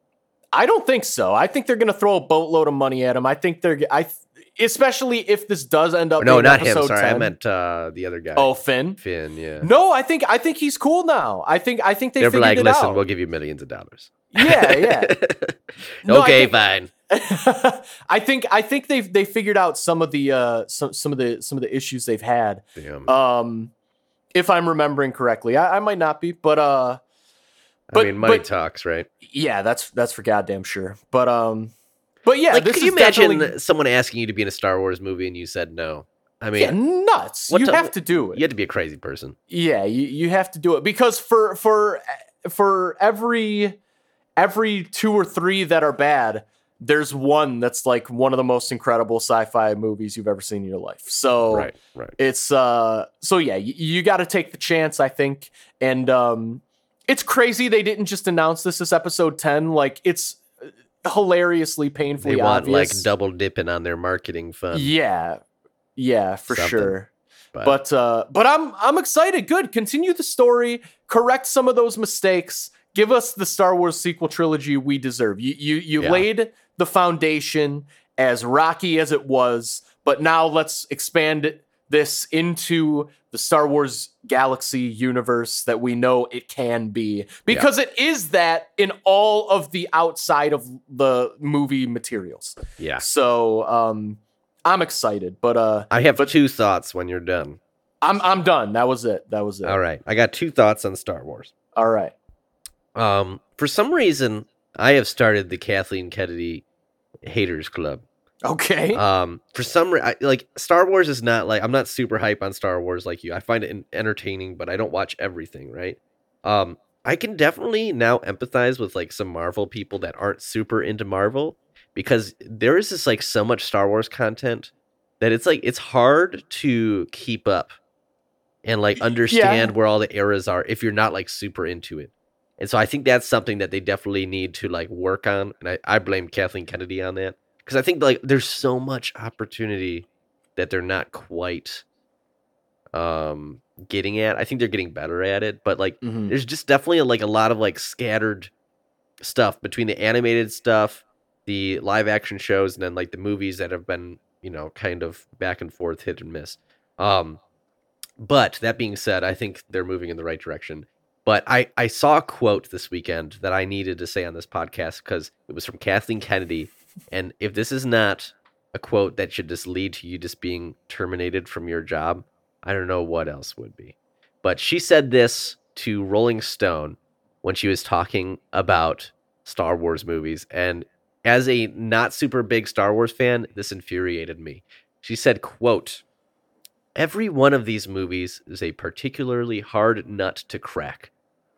I don't think so. I think they're gonna throw a boatload of money at him. I think they're. I especially if this does end up. no, not him. Sorry, I meant uh, the other guy. Oh, Finn. Finn. Yeah. No, I think I think he's cool now. I think I think they They're figured like, listen, out. we'll give you millions of dollars. yeah, yeah. No, okay, think- fine. I think I think they've they figured out some of the uh some some of the some of the issues they've had. Damn. Um, if I'm remembering correctly, I, I might not be, but uh, but- I mean, money but- talks, right? yeah, that's that's for goddamn sure. But um, but yeah, like, could you imagine definitely- someone asking you to be in a Star Wars movie and you said no? I mean, yeah, nuts. You have to do it. you had to be a crazy person. Yeah, you, you have to do it because for for for every every two or three that are bad, there's one that's like one of the most incredible sci-fi movies you've ever seen in your life. So Right, right. it's uh so yeah, you, you got to take the chance, I think, and um, it's crazy they didn't just announce this as episode ten. Like it's hilariously painfully They want obvious. like double dipping on their marketing fund. Yeah, yeah, for Something. sure. But, But uh, but I'm I'm excited. Good. Continue the story. Correct some of those mistakes. Give us the Star Wars sequel trilogy we deserve. You you you Yeah. laid the foundation as rocky as it was, but now let's expand this into the Star Wars galaxy universe that we know it can be because it is that in all of the outside of the movie materials. yeah. So um I'm excited, but uh I have But- two thoughts when you're done. I'm I'm done. That was it. That was it. All right. I got two thoughts on Star Wars. All right. Um, for some reason, I have started the Kathleen Kennedy haters club. Okay. Um, for some re- I, like Star Wars is not like I'm not super hype on Star Wars like you. I find it entertaining, but I don't watch everything. Right. Um, I can definitely now empathize with like some Marvel people that aren't super into Marvel because there is just like so much Star Wars content that it's like it's hard to keep up and like understand yeah. where all the eras are if you're not like super into it. And so I think that's something that they definitely need to like work on. And I, I blame Kathleen Kennedy on that because I think like there's so much opportunity that they're not quite um getting at. I think they're getting better at it, but like Mhm. there's just definitely like a lot of like scattered stuff between the animated stuff, the live action shows, and then like the movies that have been you know kind of back and forth, hit and miss. Um, but that being said, I think they're moving in the right direction. But I I saw a quote this weekend that I needed to say on this podcast because it was from Kathleen Kennedy, and if this is not a quote that should just lead to you just being terminated from your job, I don't know what else would be. But she said this to Rolling Stone when she was talking about Star Wars movies. And as a not super big Star Wars fan, this infuriated me. She said, quote, Every one of these movies is a particularly hard nut to crack.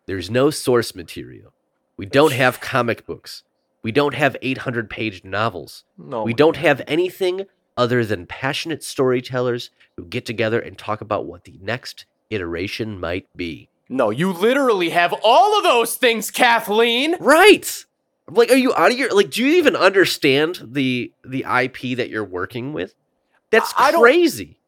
There's no source material. We don't have comic books. We don't have 800 page novels. No. We don't have anything other than passionate storytellers who get together and talk about what the next iteration might be. No, you literally have all of those things, Kathleen. Right. Like are you out of your like do you even understand the the IP that you're working with? That's I crazy.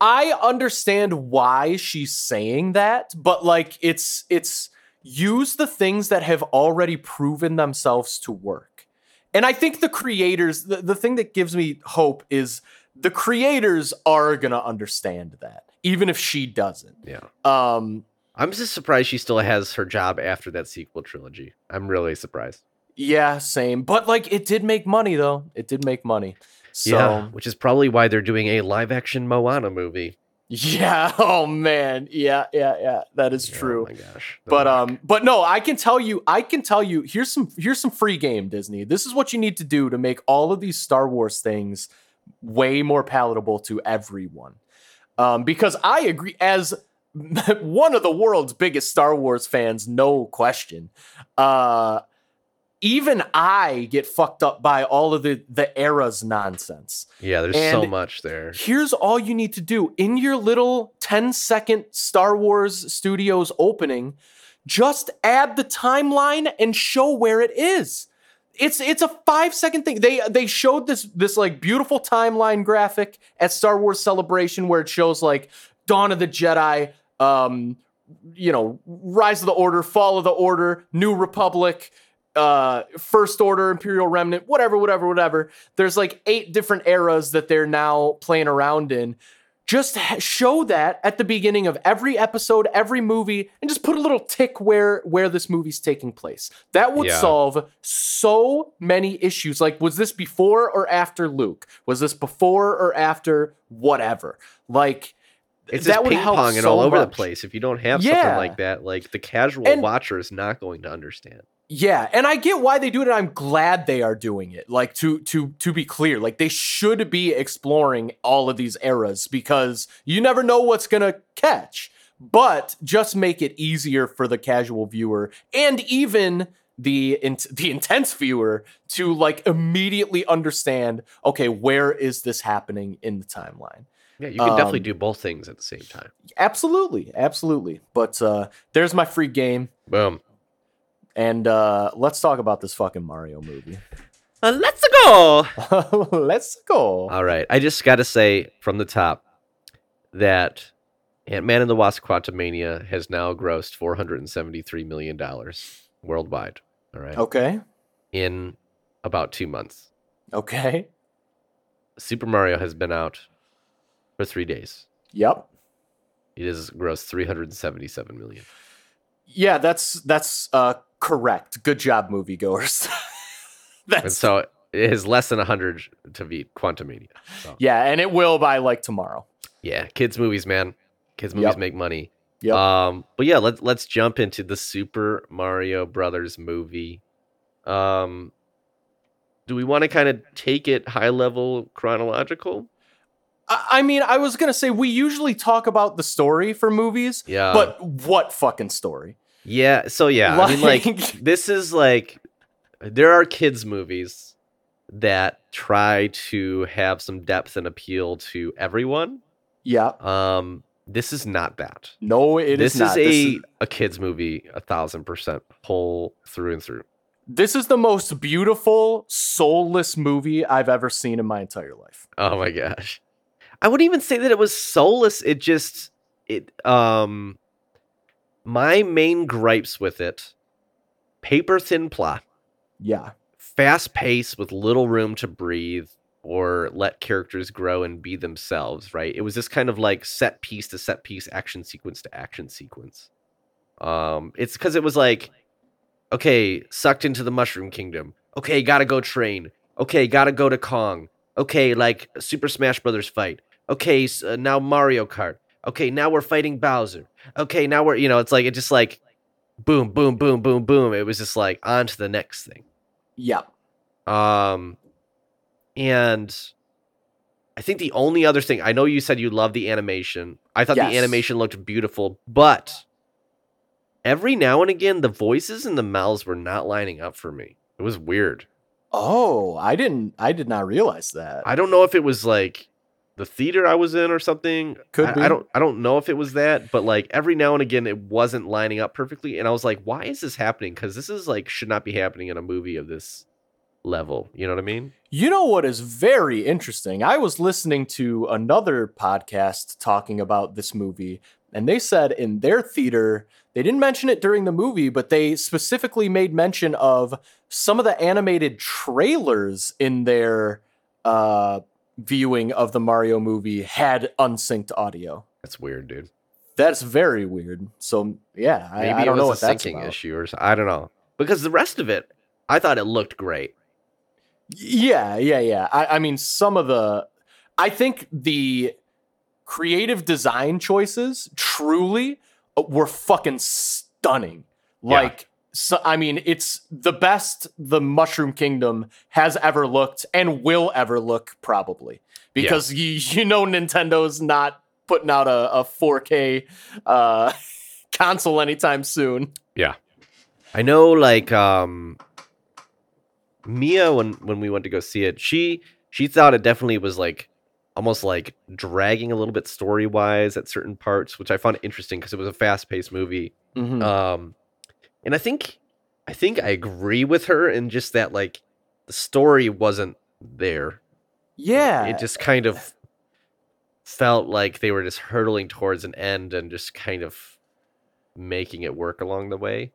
I understand why she's saying that, but like it's it's use the things that have already proven themselves to work. And I think the creators, the, the thing that gives me hope is the creators are gonna understand that, even if she doesn't. Yeah. Um, I'm just surprised she still has her job after that sequel trilogy. I'm really surprised. yeah, same. But like it did make money though. It did make money. So yeah, which is probably why they're doing a live action Moana movie. Yeah. Oh man. Yeah. Yeah. Yeah. That is true. Oh my gosh. The But Rock. um. But no, I can tell you. I can tell you. Here's some. Here's some free game, Disney. This is what you need to do to make all of these Star Wars things way more palatable to everyone. Um. Because I agree. As one of the world's biggest Star Wars fans, no question. Uh. Even I get fucked up by all of the the era's nonsense. yeah, there's so much there. Here's all you need to do in your little 10 second Star Wars Studios opening. Just add the timeline and show where it is. It's it's a five second thing. They they showed this this like beautiful timeline graphic at Star Wars Celebration where it shows like Dawn of the Jedi, um, you know, Rise of the Order, Fall of the Order, New Republic, uh first order imperial remnant whatever whatever whatever there's like eight different eras that they're now playing around in just show that at the beginning of every episode every movie and just put a little tick where where this movie's taking place that would Yeah. solve so many issues like was this before or after luke was this before or after whatever like It's that ping ponging so all over the place. If you don't have Yeah. something like that, like the casual And- watcher is not going to understand. Yeah, and I get why they do it. and I'm glad they are doing it. Like to to to be clear, like they should be exploring all of these eras because you never know what's gonna catch. But just make it easier for the casual viewer and even the in, the intense viewer to like immediately understand. Okay, where is this happening in the timeline? Yeah, you can definitely Um, do both things at the same time. Absolutely, absolutely. But uh, there's my free game, Boom. And uh, let's talk about this fucking Mario movie. Uh, let's go. Let's go. All right. I just got to say from the top, that Ant Man and the Wasp Quantumania has now grossed $473 million worldwide. All right. Okay. In about two months. Okay. Super Mario has been out for three days. Yep. It has grossed 377 million. Yeah, that's that's uh correct. Good job, moviegoers. And so it is less than 100 to beat Quantumania. So, yeah, and it will by like tomorrow. yeah, kids' movies, man. Kids' movies Yep. make money. Yep. Um, but yeah, let's let's jump into the Super Mario Brothers movie. Um, do we want to kind of take it high level chronological? I, I mean, I was gonna say we usually talk about the story for movies, Yeah, but what fucking story? Yeah. So yeah, I mean, like Like- this is like there are kids movies that try to have some depth and appeal to everyone. Yeah. Um, this is not that. No, it this is not. is a this, is, a kids movie, a thousand percent pull through and through. this is the most beautiful, soulless movie I've ever seen in my entire life. Oh my gosh. I wouldn't even say that it was soulless. It just it um my main gripes with it paper thin plot, Yeah. fast pace with little room to breathe or let characters grow and be themselves, right? It was this kind of like set piece to set piece, action sequence to action sequence. Um it's cuz it was like okay, sucked into the mushroom kingdom. Okay, got to go train. Okay, got to go to Kong. Okay, like Super Smash Brothers fight. Okay, s- uh, now Mario Kart. Okay, now we're fighting Bowser. Okay, now we're you know, it's like it just like boom, boom, boom, boom, boom. It was just like on to the next thing. Yeah. Um, and I think the only other thing I know you said you love the animation. I thought Yes. the animation looked beautiful, but every now and again the voices and the mouths were not lining up for me. It was weird. Oh, I didn't. I did not realize that. I don't know if it was like the theater I was in or something. Could I, be. I don't I don't know if it was that, but like every now and again it wasn't lining up perfectly and I was like, why is this happening? Cuz this is like should not be happening in a movie of this level. You know what I mean? You know what is very interesting? I was listening to another podcast talking about this movie, and they said in their theater, they didn't mention it during the movie, but they specifically made mention of some of the animated trailers in their uh, viewing of the Mario movie had unsynced audio. That's weird, dude. That's very weird. So yeah, I, Maybe I don't it know was what a that's syncing about. issue or so- I don't know. Because the rest of it, I thought it looked great. Yeah, yeah, yeah. I, I mean, some of the, I think the creative design choices truly uh, were fucking stunning. Like, so, I mean, it's the best the Mushroom Kingdom has ever looked and will ever look, probably, because you, you know Nintendo's not putting out a, a 4K uh, console anytime soon. Yeah, I know, like um, Mia when when we went to go see it, she she thought it definitely was like almost like dragging a little bit story wise at certain parts, which I found interesting because it was a fast paced movie. Mhm. Um, and I think I think I agree with her in just that like the story wasn't there. yeah, it just kind of felt like they were just hurtling towards an end and just kind of making it work along the way.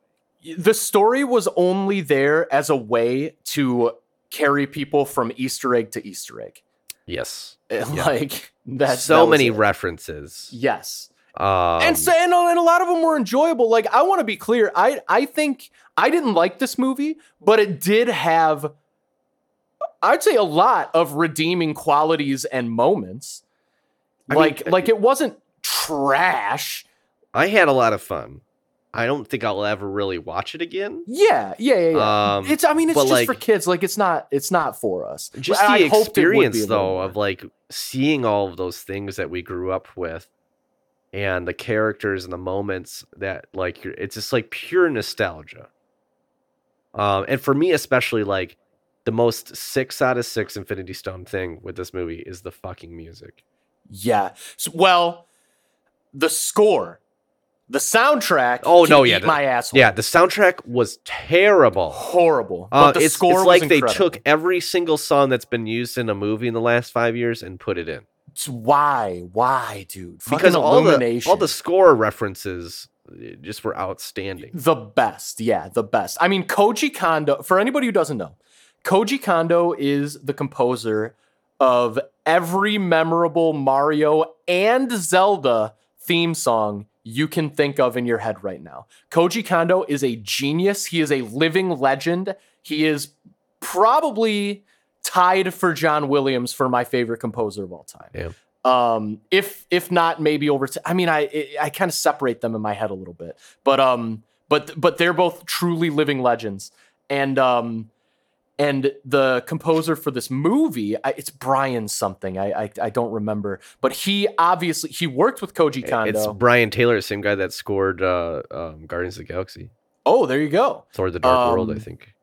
the story was only there as a way to carry people from Easter egg to Easter egg. Yes. Like that's so that many it. references. yes, Um, and so and, a- and a lot of them were enjoyable. Like I want to be clear, I I think I didn't like this movie, but it did have, I'd say, a lot of redeeming qualities and moments. I mean, like uh, like it wasn't trash. I had a lot of fun. I don't think I'll ever really watch it again. Yeah, yeah, yeah. yeah. Um, it's I mean it's just for kids. Like it's not it's not for us. just I the hoped it would be experience though of like seeing all of those things that we grew up with and the characters and the moments that like you're, it's just like pure nostalgia um and for me especially like the most six out of six infinity stone thing with this movie is the fucking music Yeah. S- well, the score, the soundtrack. Oh, no, yeah, the- my asshole. yeah the soundtrack was terrible horrible. uh, But the it's, score it's was like they took every single song that's been used in a movie in the last five years and put it in why? Why, dude? because all the all the score references uh, just were outstanding. the best. Yeah, the best. I mean, Koji Kondo, for anybody who doesn't know, Koji Kondo is the composer of every memorable Mario and Zelda theme song you can think of in your head right now. Koji Kondo is a genius. He is a living legend. He is probably tied for John Williams for my favorite composer of all time. Yeah. Um, if if not, maybe over. I mean, I I, I kind of separate them in my head a little bit, but um, but but they're both truly living legends, and um, and the composer for this movie, I, it's Brian something. I, I I don't remember, but he obviously he worked with Koji Kondo. It's Brian Tyler, same guy that scored uh, um, Guardians of the Galaxy, oh, there you go. Thor: The Dark World, I Um, think.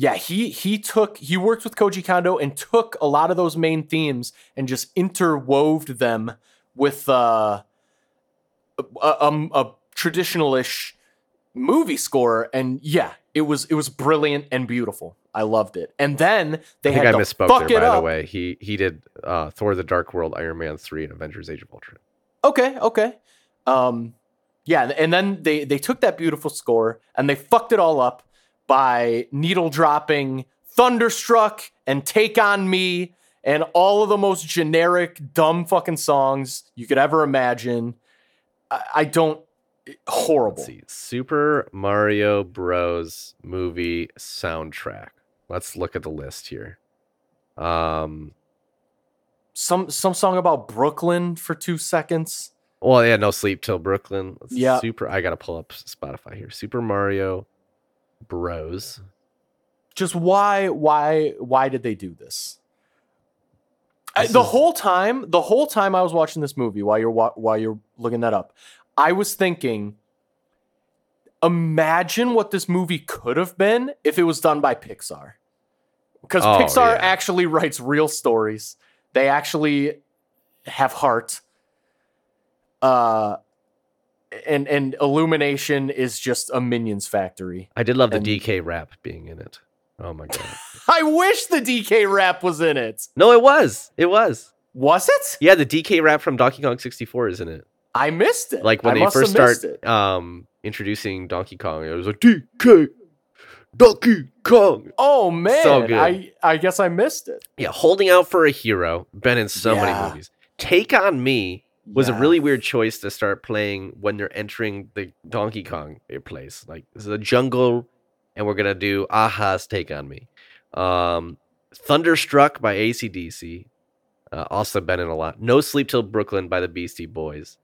Yeah, he he took he worked with Koji Kondo and took a lot of those main themes and just interwoved them with uh, a, um, a traditional-ish movie score, and yeah, it was it was brilliant and beautiful. I loved it. And then they I think had I to misspoke fuck there. it By up. the way, he he did uh, Thor: The Dark World, Iron Man three, and Avengers: Age of Ultron. Okay, okay. Um yeah, and then they they took that beautiful score and they fucked it all up by needle dropping Thunderstruck and Take on Me and all of the most generic dumb fucking songs you could ever imagine. I, I don't horrible. See, Super Mario Bros. movie soundtrack. Let's look at the list here. Um, Some some song about Brooklyn for 2 seconds. well, yeah, no sleep till Brooklyn. Yeah. Super. I gotta pull up Spotify here. Super Mario Bros. just why why why did they do this? I- the whole time, the whole time I was watching this movie, while you're wa- while you're looking that up, I was thinking, imagine what this movie could have been if it was done by Pixar, because Oh, Pixar yeah. actually writes real stories. They actually have heart. Uh, and and Illumination is just a minions factory. I did love the DK rap being in it. Oh my god. I wish the DK rap was in it. no, it was. It was. Was it? Yeah, the DK rap from Donkey Kong 64 is in it. I missed it. Like when I they first start um introducing Donkey Kong, it was like DK Donkey Kong. Oh man, so good. I I guess I missed it. Yeah, holding out for a hero. Been in so Yeah. many movies. Take on Me was a really weird choice to start playing when they're entering the Donkey Kong place. Like this is a jungle, and we're gonna do a-ha's Take on Me. Um, Thunderstruck by ACDC. Uh, also been in a lot. No Sleep Till Brooklyn by the Beastie Boys.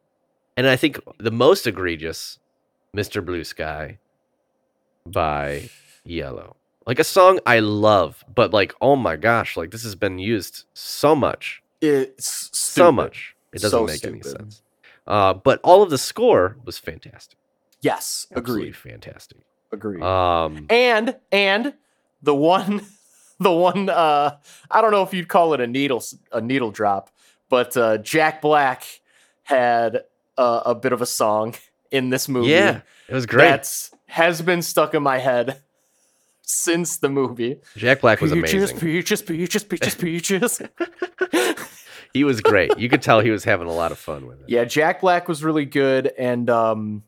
And I think the most egregious, Mr. Blue Sky by ELO. Like a song I love, but like, oh my gosh, like this has been used so much It's so much. It doesn't So make any sense. Uh, but all of the score was fantastic. Yes, Absolutely agreed. fantastic. Agreed. Um, and and the one, the one. Uh, I don't know if you'd call it a needle a needle drop, but uh, Jack Black had a, a bit of a song in this movie. yeah, it was great. That's has been stuck in my head since the movie. Jack Black was peaches, amazing. peaches, peaches, peaches, peaches. He was great. You could tell he was having a lot of fun with it. yeah, Jack Black was really good, and um,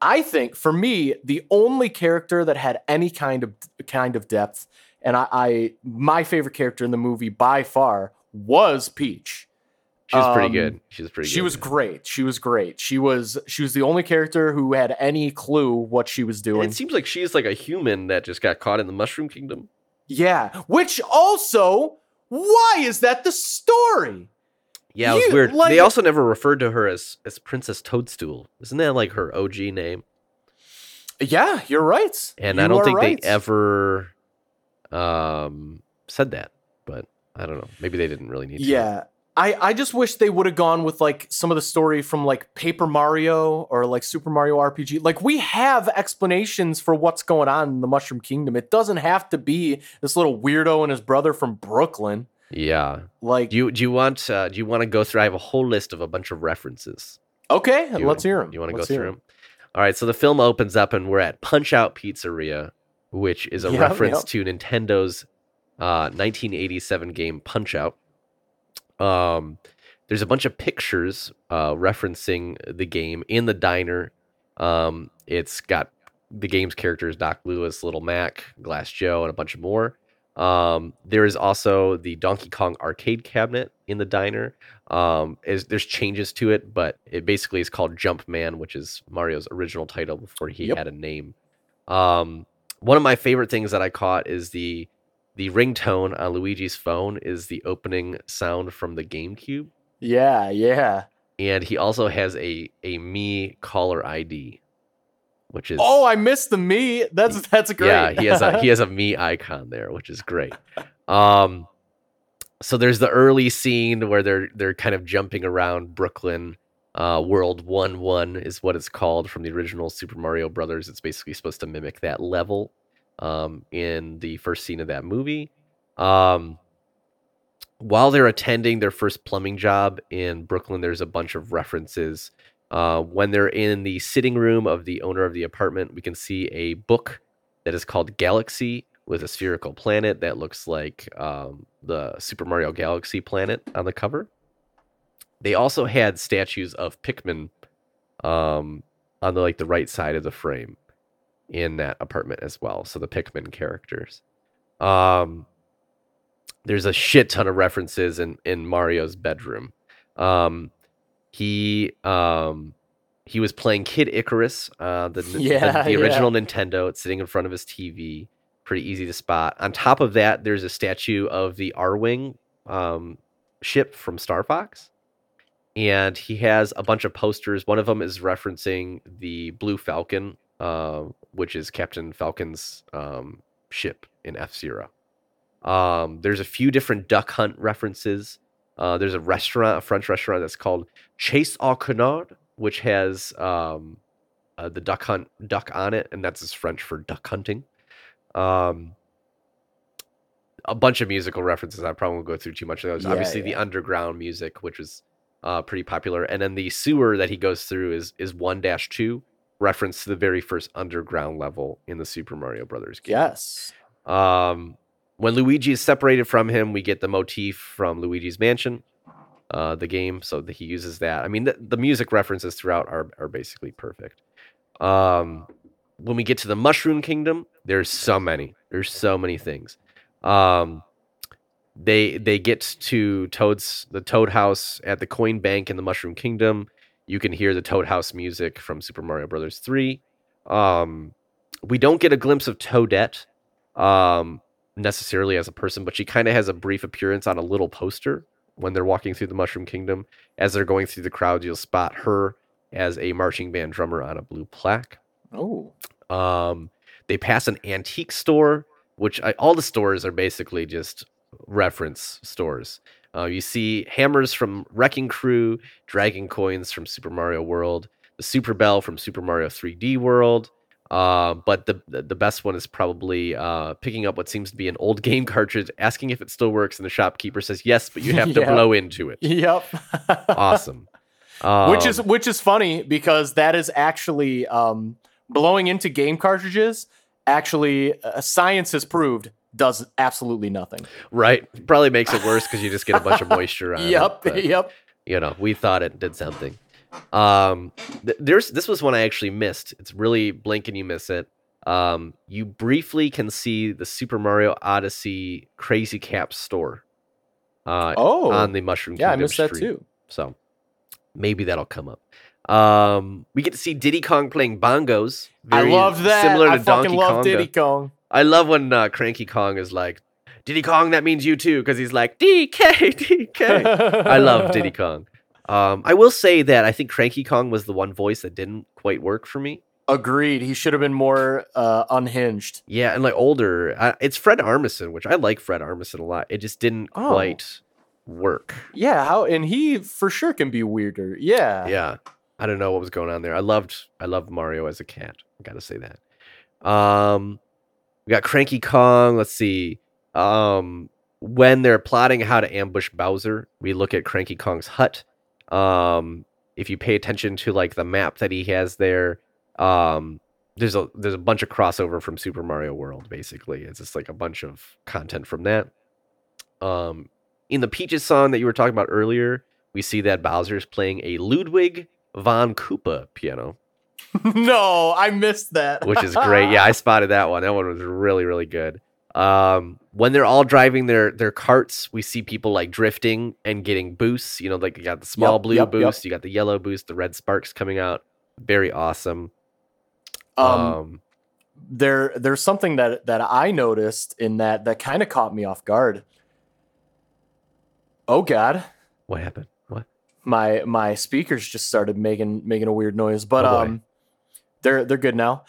I think for me, the only character that had any kind of kind of depth, and I, I my favorite character in the movie by far was Peach. She was pretty Um, good. She was pretty good. She was great. She was great. She was she was the only character who had any clue what she was And doing. it seems like she's like a human that just got caught in the Mushroom Kingdom. Yeah, which also, why is that the story? Yeah, it was You- weird. like- they also never referred to her as as Princess Toadstool. Isn't that like her OG name? Yeah, you're right. And You I don't think right. they ever um said that. But I don't know. Maybe they didn't really need to. Yeah. I, I just wish they would have gone with like some of the story from like Paper Mario or like Super Mario RPG. Like we have explanations for what's going on in the Mushroom Kingdom. It doesn't have to be this little weirdo and his brother from Brooklyn. Yeah. Like Do you do you want uh, do you want to go through? I have a whole list of a bunch of references. okay, you- let's hear him. You want to go through 'em. them? All right. So the film opens up and we're at Punch Out Pizzeria, which is a Yep, reference yep. to Nintendo's uh, 1987 game Punch Out. Um, there's a bunch of pictures uh, referencing the game in the diner. Um, it's got the game's characters Doc Louis, Little Mac, Glass Joe, and a bunch of more. Um, there is also the Donkey Kong arcade cabinet in the diner. Um, is there's changes to it, but it basically is called Jumpman, which is Mario's original title before he Yep. had a name. Um, one of my favorite things that I caught is the the ringtone on Luigi's phone is the opening sound from the GameCube, Yeah, yeah. and he also has a a Me caller ID, which is Oh, I missed the me. That's that's great. yeah, he has a he has a me icon there, which is great. Um, so there's the early scene where they're they're kind of jumping around Brooklyn. Uh, World One One is what it's called from the original Super Mario Brothers. It's basically supposed to mimic that level um, in the first scene of that movie. Um, while they're attending their first plumbing job in Brooklyn, there's a bunch of references. Uh, when they're in the sitting room of the owner of the apartment, we can see a book that is called Galaxy with a spherical planet that looks like um, the Super Mario Galaxy planet on the cover. They also had statues of Pikmin um, on the like the right side of the frame in that apartment as well. So the Pikmin characters. Um, there's a shit ton of references in in Mario's bedroom. Um, he um he was playing Kid Icarus, uh, the, the- Yeah, the, yeah. original Nintendo. It's sitting in front of his TV. Pretty easy to spot. On top of that, there's a statue of the Arwing um, ship from Star Fox, and he has a bunch of posters. One of them is referencing the Blue Falcon, uh, which is Captain Falcon's um, ship in F Zero. Um, there's a few different Duck Hunt references. Uh, there's a restaurant, a French restaurant that's called Chasse au Canard, which has um, uh, the duck hunt duck on it, and that's French for duck hunting. Um, a bunch of musical references. I probably won't go through too much of those. Yeah, Obviously, the underground music, which is uh, pretty popular, and then the sewer that he goes through is is one dash two, reference to the very first underground level in the Super Mario Brothers game. Yes. Um, when Luigi is separated from him, we get the motif from Luigi's Mansion, uh, the game. So that he uses that. I mean, the, the music references throughout are are basically perfect. Um, when we get to the Mushroom Kingdom, there's so many. There's so many things. Um, they they get to Toad's the Toad House at the Coin Bank in the Mushroom Kingdom. You can hear the Toad House music from Super Mario Brothers three. Um, we don't get a glimpse of Toadette um, necessarily as a person, but she kind of has a brief appearance on a little poster when they're walking through the Mushroom Kingdom. As they're going through the crowd, you'll spot her as a marching band drummer on a blue plaque. Oh. Um, they pass an antique store, which I, all the stores are basically just reference stores. Uh, you see hammers from Wrecking Crew, Dragon Coins from Super Mario World, the Super Bell from Super Mario 3D World. Uh, but the the best one is probably uh, picking up what seems to be an old game cartridge, asking if it still works, and the shopkeeper says yes, but you have to blow into it. Yep. Awesome. which is Um, which is funny because that is actually um, blowing into game cartridges. Actually, uh, science has proved does absolutely nothing. right. Probably makes it worse because you just get a bunch of moisture on it. Yep. Yep. you know, we thought it did something. Um, th- there's this was one I actually missed. It's really blink and you miss it. Um, you briefly can see the Super Mario Odyssey Crazy Cap store. Uh, Oh. on the Mushroom yeah, I missed that too. So maybe that'll come up. Um, we get to see Diddy Kong playing bongos. I love that. Similar to I fucking Donkey love Konga. Diddy Kong. I love when uh, Cranky Kong is like, Diddy Kong, that means you too, because he's like, DK, DK. I love Diddy Kong. Um, I will say that I think Cranky Kong was the one voice that didn't quite work for me. Agreed. He should have been more uh, unhinged. Yeah, and like older, I, it's Fred Armisen, which I like Fred Armisen a lot. It just didn't Oh. quite work. Yeah, how and he for sure can be weirder. Yeah. Yeah, I don't know what was going on there. I loved, I loved Mario as a cat. I gotta say that. Um, we got Cranky Kong. Let's see. Um, when they're plotting how to ambush Bowser, we look at Cranky Kong's hut. Um, if you pay attention to like the map that he has there, um, there's a there's a bunch of crossover from Super Mario World. Basically, it's just like a bunch of content from that. Um, in the Peaches song that you were talking about earlier, we see that Bowser's playing a Ludwig von Koopa piano, no, I missed that. which is great. Yeah, I spotted that one. That one was really, really good. Um, when they're all driving their their carts, we see people like drifting and getting boosts. You know, like you got the small Yep, blue yep, yep. boost, you got the yellow boost, the red sparks coming out. Very awesome. um, um there there's something that that I noticed in that that kind of caught me off guard. Oh god, what happened? What? my my speakers just started making making a weird noise, but Oh, um they're they're good now.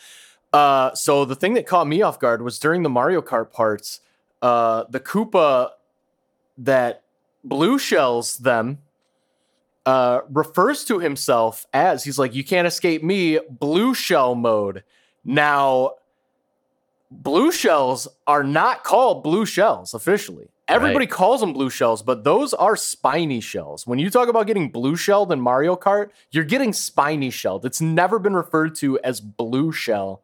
Uh so the thing that caught me off guard was during the Mario Kart parts, uh the Koopa that blue shells them uh refers to himself as he's like you can't escape me blue shell mode. Now blue shells are not called blue shells officially. Everybody calls them blue shells, but those are spiny shells. When you talk about getting blue shelled in Mario Kart, you're getting spiny shelled. It's never been referred to as blue shell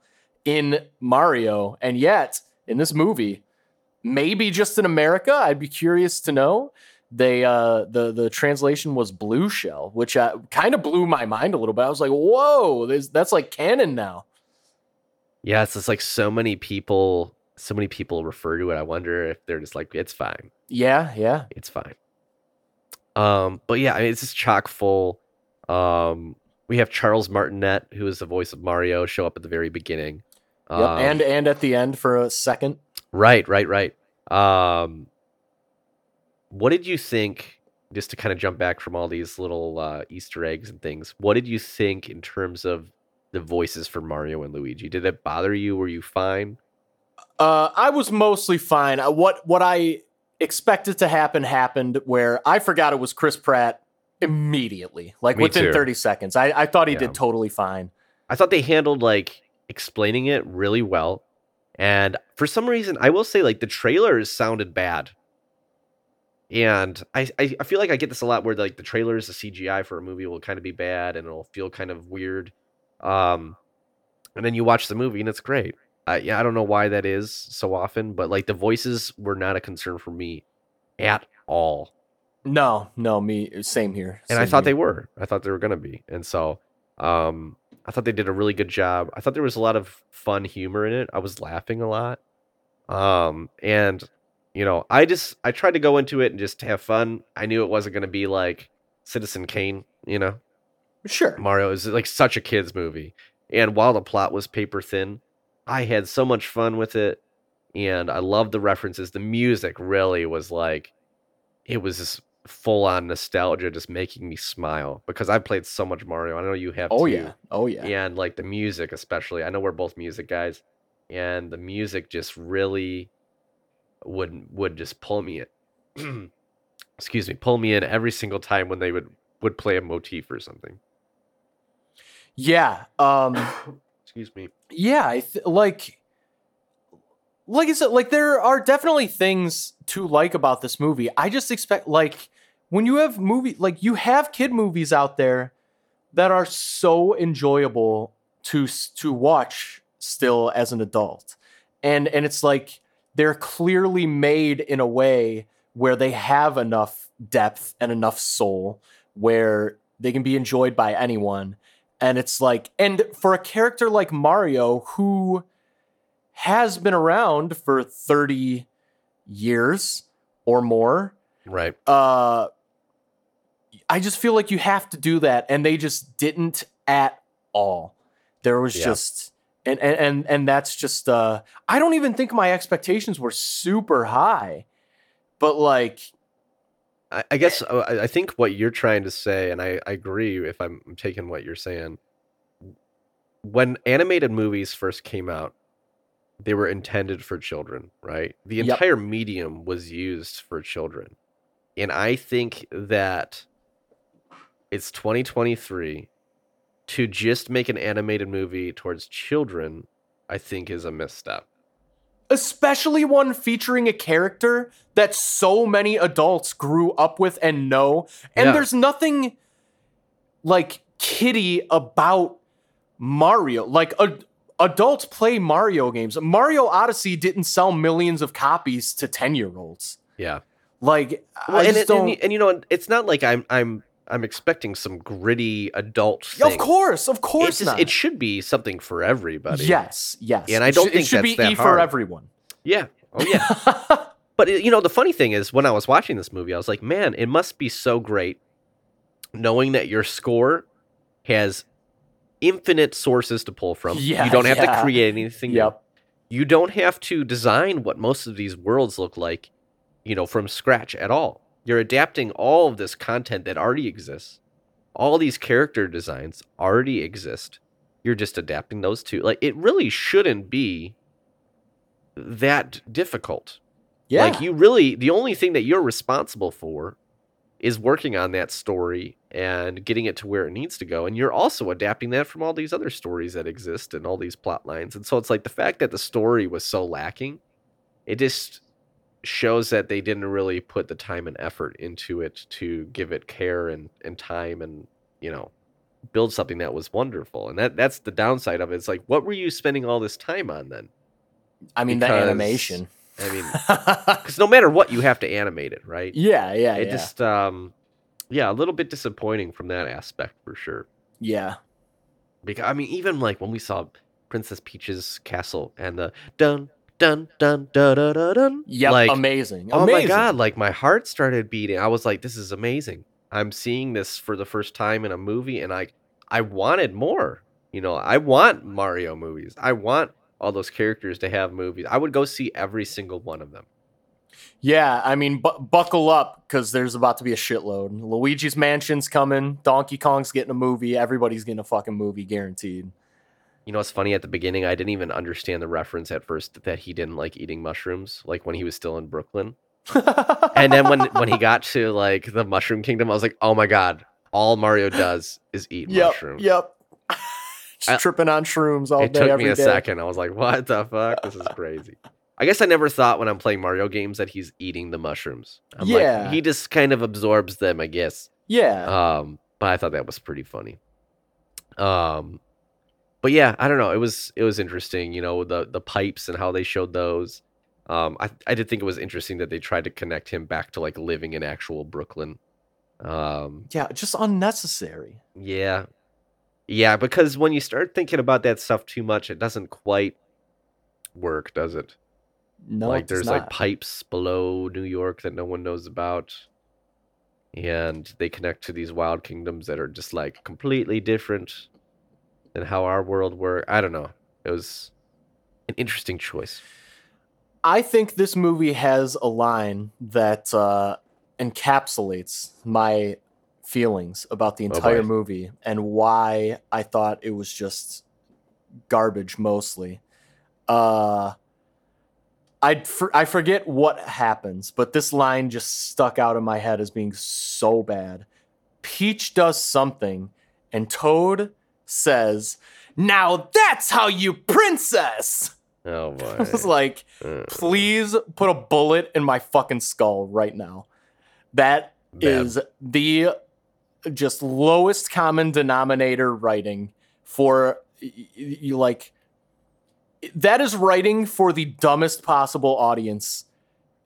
in Mario. And yet, in this movie, maybe just in America, I'd be curious to know. They uh the the translation was blue shell, which uh, kind of blew my mind a little bit. I was like, "Whoa, that's like canon now." Yeah, it's just like so many people so many people refer to it. I wonder if they're just like, it's fine. Yeah, yeah. It's fine. Um, but yeah, I mean, it's just chock full. Um, we have Charles Martinet, who is the voice of Mario, show up at the very beginning. Yep. Um, and and at the end for a second. Right, right, right. Um, what did you think? Just to kind of jump back from all these little uh, Easter eggs and things, what did you think in terms of the voices for Mario and Luigi? Did it bother you? Were you fine? Uh, I was mostly fine. Uh, What what I expected to happen happened. Where I forgot it was Chris Pratt immediately, like Me within too. thirty seconds. I, I thought he Yeah. did totally fine. I thought they handled like explaining it really well. And for some reason, I will say like the trailers sounded bad. And I, I, I feel like I get this a lot where like the trailers, the CGI for a movie will kind of be bad and it'll feel kind of weird. Um, and then you watch the movie and it's great. I, yeah, I don't know why that is so often, but like the voices were not a concern for me at all. No, no, me same here. and I same thought they were. I thought they were gonna be, and so um, I thought they did a really good job. I thought there was a lot of fun humor in it. I was laughing a lot, um, and you know, I just I tried to go into it and just have fun. I knew it wasn't gonna be like Citizen Kane, you know. sure. Mario is like such a kids movie, and while the plot was paper thin, I had so much fun with it, and I loved the references. The music really was like, it was just full on nostalgia, just making me smile because I've played so much Mario. I know you have. Oh too. yeah. Oh yeah. and like the music especially. I know we're both music guys, and the music just really would would just pull me in. excuse me, pull me in every single time when they would would play a motif or something. Yeah. Um. Excuse me. yeah. I th- like. Like I said, like there are definitely things to like about this movie. I just expect like when you have movie like you have kid movies out there that are so enjoyable to to watch still as an adult. And and it's like they're clearly made in a way where they have enough depth and enough soul where they can be enjoyed by anyone. And it's like and for a character like Mario who has been around for 30 years or more, Right. uh I just feel like you have to do that and they just didn't at all. There was Yeah. just and, and and and that's just uh I don't even think my expectations were super high. But like I, I guess uh, I I think what you're trying to say, and I, I agree if I'm taking what you're saying. When animated movies first came out, they were intended for children, right? The Yep. entire medium was used for children. And I think that it's 2023 to just make an animated movie towards children, I think is a misstep. especially one featuring a character that so many adults grew up with and know. And Yeah. there's nothing like kiddie about Mario. Like ad- adults play Mario games. Mario Odyssey didn't sell millions of copies to 10 year olds. Yeah. Like Well, I and, just it- don't. and, and you know, it's not like I'm I'm I'm expecting some gritty adult of course, of course just- it should be something for everybody. Yes, yes. And I don't should- think it should that's be that E for hard. everyone. Yeah. Oh yeah. But it- you know, the funny thing is, when I was watching this movie, I was like, man, it must be so great knowing that your score has infinite sources to pull from. Yeah, you don't have yeah. to create anything. new. yep. You don't have to design what most of these worlds look like, you know, from scratch at all. You're adapting all of this content that already exists. All these character designs already exist. You're just adapting those to like it really shouldn't be that difficult. Yeah. Like you really the only thing that you're responsible for is working on that story and getting it to where it needs to go. And you're also adapting that from all these other stories that exist and all these plot lines. And so it's like the fact that the story was so lacking, it just shows that they didn't really put the time and effort into it to give it care and, and time and, you know, build something that was wonderful. And that that's the downside of it. It's like, what were you spending all this time on then? I mean, the because- animation. I mean, because no matter what, you have to animate it, right? yeah, yeah, it yeah. just um yeah a little bit disappointing from that aspect for sure yeah. because i mean even like when we saw princess peach's castle and the dun dun dun dun dun dun, dun Yep. like amazing. oh amazing. my god like my heart started beating i was like this is amazing i'm seeing this for the first time in a movie and i i wanted more you know i want mario movies i want all those characters to have movies i would go see every single one of them Yeah, I mean, bu- buckle up because there's about to be a shitload. Luigi's Mansion's coming. Donkey Kong's getting a movie. Everybody's getting a fucking movie, guaranteed. You know, it's funny at the beginning, I didn't even understand the reference at first that he didn't like eating mushrooms, like when he was still in Brooklyn. And then when when he got to like the Mushroom Kingdom, I was like, oh my god, all Mario does is eat yep, mushrooms. yep. Just I- tripping on shrooms all it day, took every me a day. second. I was like, what the fuck? This is crazy. I guess I never thought when I'm playing Mario games that he's eating the mushrooms. I'm Yeah. like, he just kind of absorbs them, I guess. Yeah, Um, but I thought that was pretty funny. Um, but yeah, I don't know. It was it was interesting, you know, the the pipes and how they showed those. Um, I I did think it was interesting that they tried to connect him back to like living in actual Brooklyn. Um, yeah, just unnecessary. yeah, yeah, because when you start thinking about that stuff too much, it doesn't quite work, does it? No, like there's like pipes below New York that no one knows about. And they connect to these wild kingdoms that are just like completely different than how our world works. I don't know. It was an interesting choice. I think this movie has a line that uh, encapsulates my feelings about the Oh, entire boy. movie and why I thought it was just garbage mostly. Uh, I for, I forget what happens, but this line just stuck out in my head as being so bad. Peach does something, and Toad says, "Now that's how you princess." Oh boy. I was like, Uh, please put a bullet in my fucking skull right now. That bad. is the just lowest common denominator writing for you like that is writing for the dumbest possible audience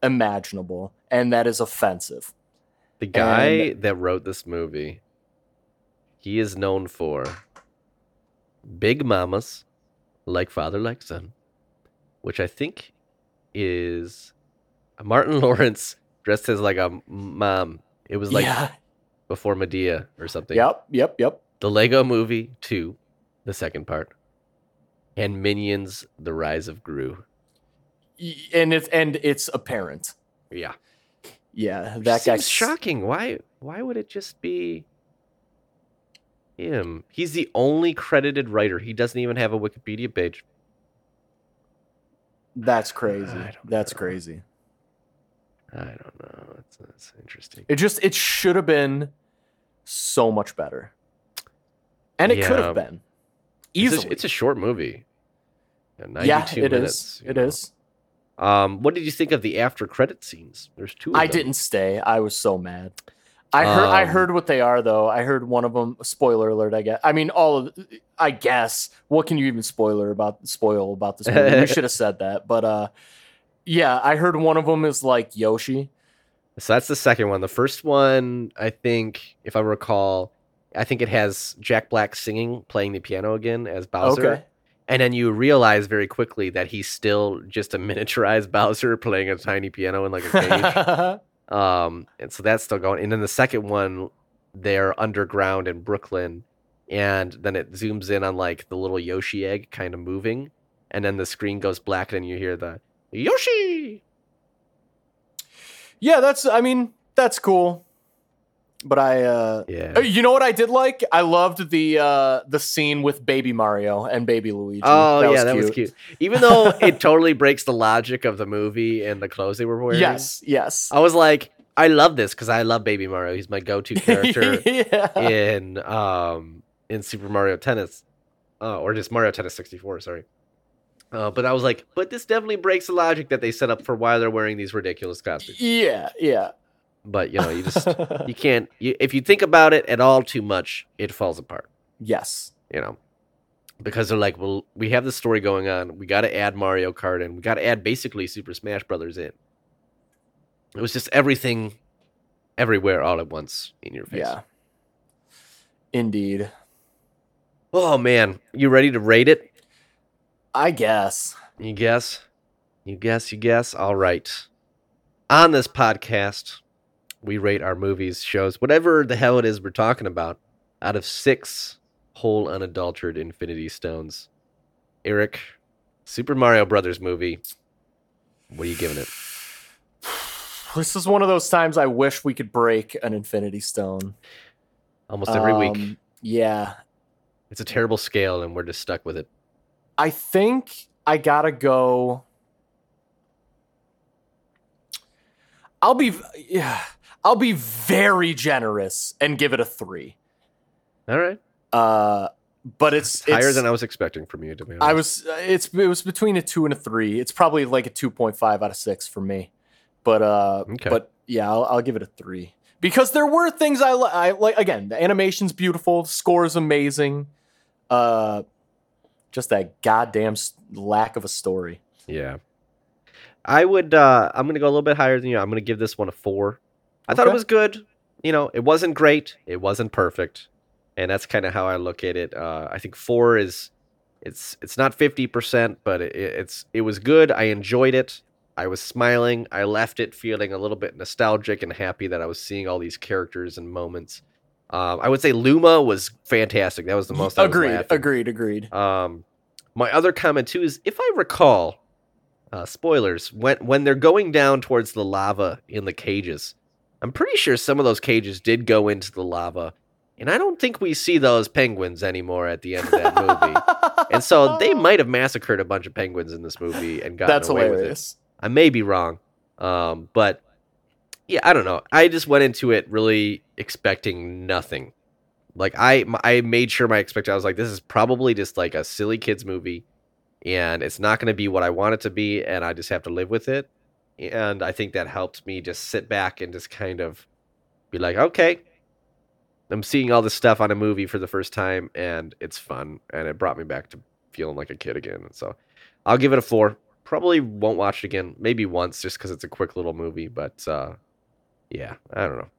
imaginable and that is offensive. the guy that wrote this movie. He is known for Big Momma's, like father, like son, which I think is Martin Lawrence dressed as like a mom. It was like yeah. before Madea or something. Yep, yep, yep. The Lego Movie 2, the second part, and Minions: The Rise of Gru. And it's and it's apparent. Yeah, Yeah, that guy seems shocking. Why? Why would it just be him? He's the only credited writer. He doesn't even have a Wikipedia page. That's crazy. That's know. crazy. I don't know. It's, it's interesting. It just it should have been so much better. And it could have been. It's Easily. a, it's a short movie. Yeah, 92 yeah, it is. minutes. you It know. is. Um, what did you think of the after credit scenes? There's two. Of I them. didn't stay. I was so mad. I heard I Um, heard what they are though. I heard one of them spoiler alert, I guess. I mean all of I guess. What can you even spoiler about spoil about this movie? we should have said that. But uh yeah, I heard one of them is like Yoshi. So that's the second one. The first one, I think, if I recall, I think it has Jack Black singing, playing the piano again as Bowser. Okay. And then you realize very quickly that he's still just a miniaturized Bowser playing a tiny piano in like a cage. um, and so that's still going. And then the second one, they're underground in Brooklyn, and then it zooms in on like the little Yoshi egg kind of moving, and then the screen goes black, and you hear the Yoshi. yeah, that's. I mean, that's cool. But I, uh, Yeah. uh, you know what I did like? I loved the uh the scene with Baby Mario and Baby Luigi. Oh yeah, that was cute. Even though it totally breaks the logic of the movie and the clothes they were wearing. Yes, yes. I was like, I love this because I love Baby Mario. He's my go-to character yeah. in um in Super Mario Tennis, uh, or just Mario Tennis 64. Sorry. Uh, but I was like, but this definitely breaks the logic that they set up for why they're wearing these ridiculous costumes. yeah, yeah. But you know, you just you can't. You, if you think about it at all too much, it falls apart. yes. you know, because they're like, well, we have this story going on. We got to add Mario Kart in we got to add basically Super Smash Brothers in. It was just everything, everywhere, all at once in your face. Yeah. Indeed. Oh man, you ready to rate it? I guess. You guess? You guess? You guess? All right. On this podcast, we rate our movies, shows, whatever the hell it is we're talking about, out of six whole unadulterated Infinity Stones. Erik, Super Mario Brothers movie. What are you giving it? This is one of those times I wish we could break an Infinity Stone. Almost every week. Um, Yeah. It's a terrible scale, and we're just stuck with it. I think I gotta go. I'll be yeah, I'll be very generous and give it a three. All right. Uh, but it's, It's higher it's- than I was expecting from you, to be honest. I was. It's it was between a two and a three. It's probably like a two point five out of six for me. But uh, Okay. but yeah, I'll, I'll give it a three because there were things I, li- I like. Again, the animation's beautiful, the score is amazing. Uh, just that goddamn lack of a story. Yeah. I would uh I'm gonna go a little bit higher than you. I'm gonna give this one a four. I thought it was good. You know, it wasn't great. It wasn't perfect. And that's kind of how I look at it. Uh I think four is it's it's not fifty percent, but it, it's it was good. I enjoyed it. I was smiling. I left it feeling a little bit nostalgic and happy that I was seeing all these characters and moments. Um, I would say Luma was fantastic. That was the most. I agreed, agreed, agreed. Um, my other comment too is if I recall, uh, spoilers when when they're going down towards the lava in the cages, I'm pretty sure some of those cages did go into the lava, and I don't think we see those penguins anymore at the end of that movie. And so they might have massacred a bunch of penguins in this movie and gotten That's away with it. I may be wrong, um, but yeah, I don't know. I just went into it really expecting nothing. Like I I made sure my expectation. I was like, this is probably just like a silly kids movie, and it's not going to be what I want it to be, and I just have to live with it. And I think that helped me just sit back and just kind of be like, okay, I'm seeing all this stuff on a movie for the first time, and it's fun, and it brought me back to feeling like a kid again. So I'll give it a four. Probably won't watch it again. Maybe once, just because it's a quick little movie. But uh, yeah, I don't know.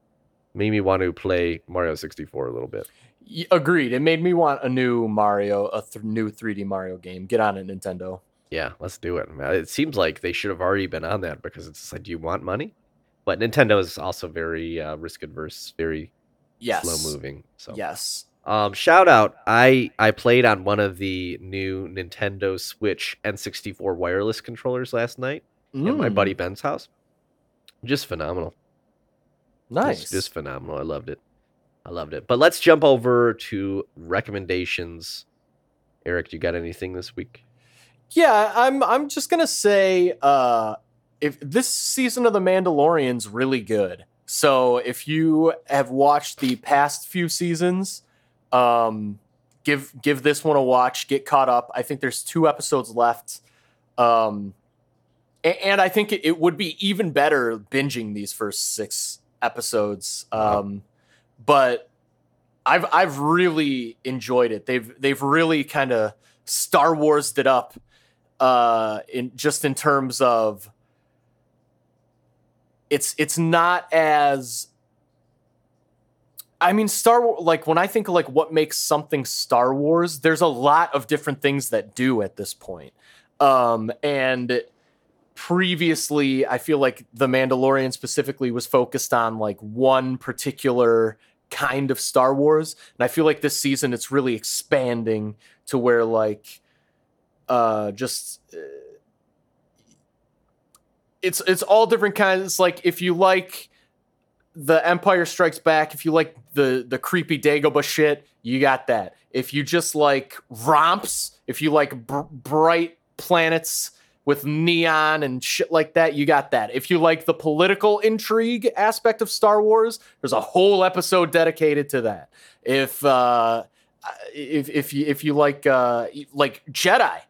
Made me want to play Mario 64 a little bit. Agreed. It made me want a new Mario, a th- new 3D Mario game. Get on it, Nintendo. Yeah, let's do it. It seems like they should have already been on that because it's like, do you want money? But Nintendo is also very uh, risk adverse, very Yes. slow moving. So Yes. Um, shout out! I I played on one of the new Nintendo Switch N64 wireless controllers last night at my Mm, buddy Ben's house. Just phenomenal. Nice. Just, just phenomenal. I loved it. I loved it. But let's jump over to recommendations. Erik, you got anything this week? Yeah, I'm I'm just gonna say uh if this season of The Mandalorian's really good. So if you have watched the past few seasons, um give give this one a watch, get caught up. I think there's two episodes left. Um and I think it, it would be even better binging these first six episodes. Um but I've I've really enjoyed it. They've they've really kind of Star Warsed it up uh in just in terms of it's it's not as I mean, Star Wars, like when I think of like what makes something Star Wars, there's a lot of different things that do at this point. Um, and previously, I feel like The Mandalorian specifically was focused on like one particular kind of Star Wars. And I feel like this season it's really expanding to where like uh just uh, it's it's all different kinds like if you like the Empire Strikes Back, if you like the the creepy Dagobah shit, you got that. If you just like romps, if you like br- bright planets with neon and shit like that, you got that. If you like the political intrigue aspect of Star Wars, there's a whole episode dedicated to that. If uh, if if you if you like uh, like Jedi,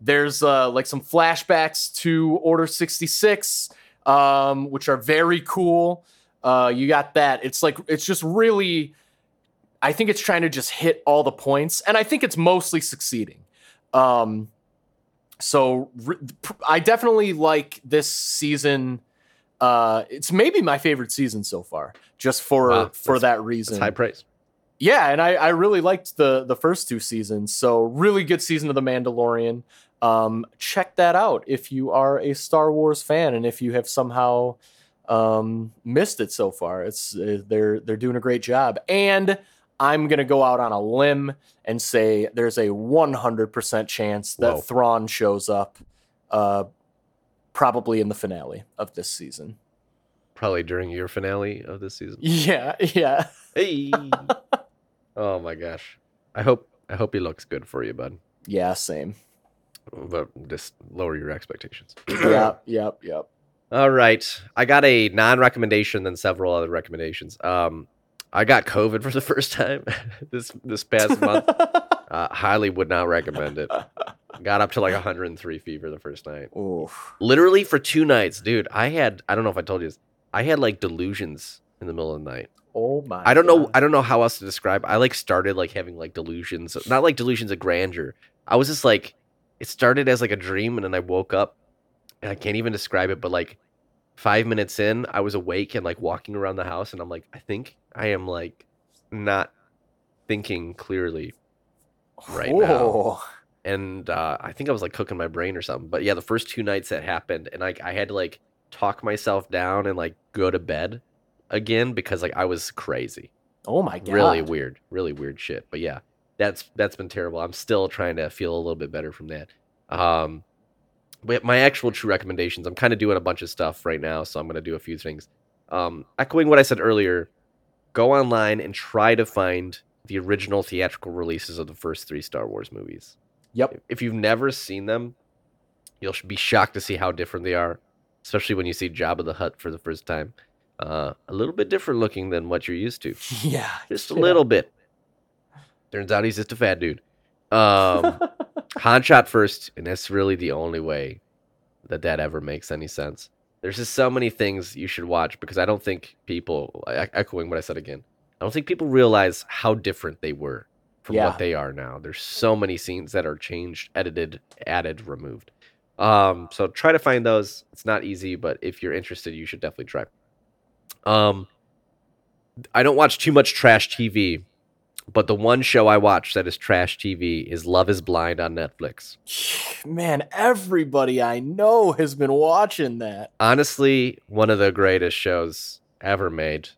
there's uh, like some flashbacks to Order 66, um, which are very cool. Uh, you got that. It's like it's just really. I think it's trying to just hit all the points, and I think it's mostly succeeding. Um, so re- I definitely like this season. Uh, it's maybe my favorite season so far, just for Wow, for that reason. High praise. Yeah, and I, I really liked the the first two seasons. So really good season of The Mandalorian. Um, check that out if you are a Star Wars fan and if you have somehow um, missed it so far. It's uh, they're they're doing a great job. And I'm gonna go out on a limb and say there's a 100% chance that Whoa. Thrawn shows up, uh, probably in the finale of this season. Probably during your finale of this season. Yeah, yeah. Hey. oh my gosh. I hope I hope he looks good for you, bud. Yeah, same. But just lower your expectations. yep, yep, yep. All right. I got a non-recommendation than several other recommendations. Um I got COVID for the first time this this past month. Uh, highly would not recommend it. Got up to like 103 fever the first night. Oof. Literally for two nights, dude. I had I don't know if I told you this. I had like delusions in the middle of the night. Oh my. I don't know. I don't know how else to describe. I like started like having like delusions, not like delusions of grandeur. I was just like, it started as like a dream, and then I woke up, and I can't even describe it. But like five minutes in, I was awake and like walking around the house, and I'm like, I think I am like not thinking clearly right now. And uh, I think I was like cooking my brain or something. But yeah, the first two nights that happened, and like I had to like talk myself down and like go to bed again because like I was crazy, Oh my god. really weird, really weird shit. But yeah, that's that's been terrible. I'm still trying to feel a little bit better from that. Um, but my actual true recommendations, I'm kind of doing a bunch of stuff right now, so I'm gonna do a few things. Um, echoing what I said earlier, go online and try to find the original theatrical releases of the first three Star Wars movies Yep. if you've never seen them, you'll be shocked to see how different they are, especially when you see Jabba the Hutt for the first time. Uh, a little bit different looking than what you're used to, Yeah. just a Yeah. little bit. Turns out he's just a fat dude. Um, Han shot first, and that's really the only way that that ever makes any sense. There's just so many things you should watch because I don't think people, echoing what I said again, I don't think people realize how different they were from Yeah. what they are now. There's so many scenes that are changed, edited, added, removed. Um, so try to find those. It's not easy, but if you're interested, you should definitely try. Um, I don't watch too much trash TV, but the one show I watch that is trash TV is Love Is Blind on Netflix. Man, everybody I know has been watching that. honestly one of the greatest shows ever made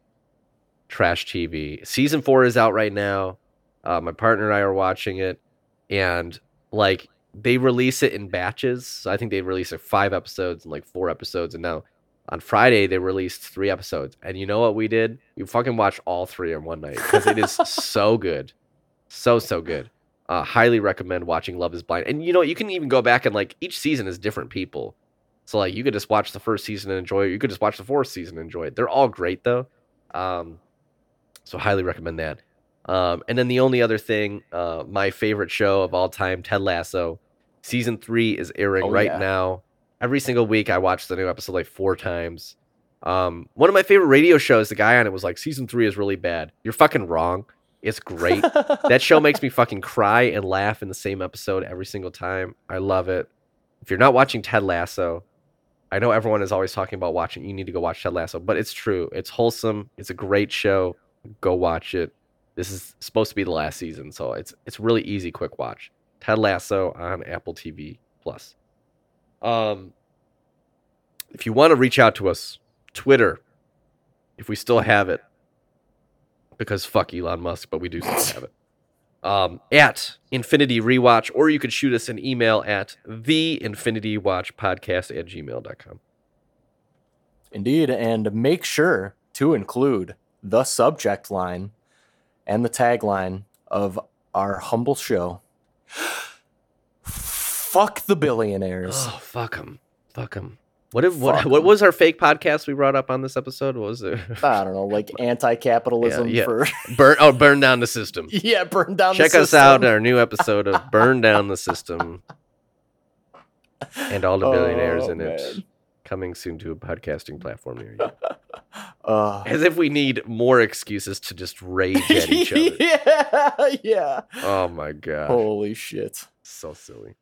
trash tv season four is out right now. Uh, my partner and i are watching it. And like they release it in batches. So i think they release like five episodes and like four episodes. And now on friday they released three episodes and you know what we did we fucking watched all three in one night because it is so good so so good uh, highly recommend watching love is blind and you know you can even go back and like each season is different people so like you could just watch the first season and enjoy it. You could just watch the fourth season and enjoy it. They're all great though. Um, so highly recommend that. Um, and then the only other thing, uh, my favorite show of all time, Ted Lasso, season three is airing Oh, right yeah. now. Every single week I watch the new episode like four times. Um, one of my favorite radio shows, the guy on it was like, season three is really bad. You're fucking wrong. It's great. that show makes me fucking cry and laugh in the same episode every single time. I love it. If you're not watching Ted Lasso, I know everyone is always talking about watching. You need to go watch Ted Lasso, but it's true. It's wholesome. It's a great show. Go watch it. This is supposed to be the last season, so it's it's really easy, quick watch. Ted Lasso on Apple TV Plus. Um, if you want to reach out to us, Twitter, if we still have it, because fuck Elon Musk, but we do still have it. Um, at Infinity Rewatch, or you could shoot us an email at the Infinity Watch Podcast at gmail.com. Indeed, and make sure to include the subject line and the tagline of our humble show. Fuck the billionaires. Oh, fuck them. Fuck them. What, if, what, what was our fake podcast we brought up on this episode? What was it? I don't know, like anti-capitalism Yeah, yeah. for burn, oh, burn down the system. yeah, burn down. the system. Check us out system. in our new episode of Burn Down the System and all the billionaires Oh, in it. Coming soon to a podcasting platform near you. Uh, As if we need more excuses to just rage at each other. yeah, yeah. Oh my god. Holy shit. So silly.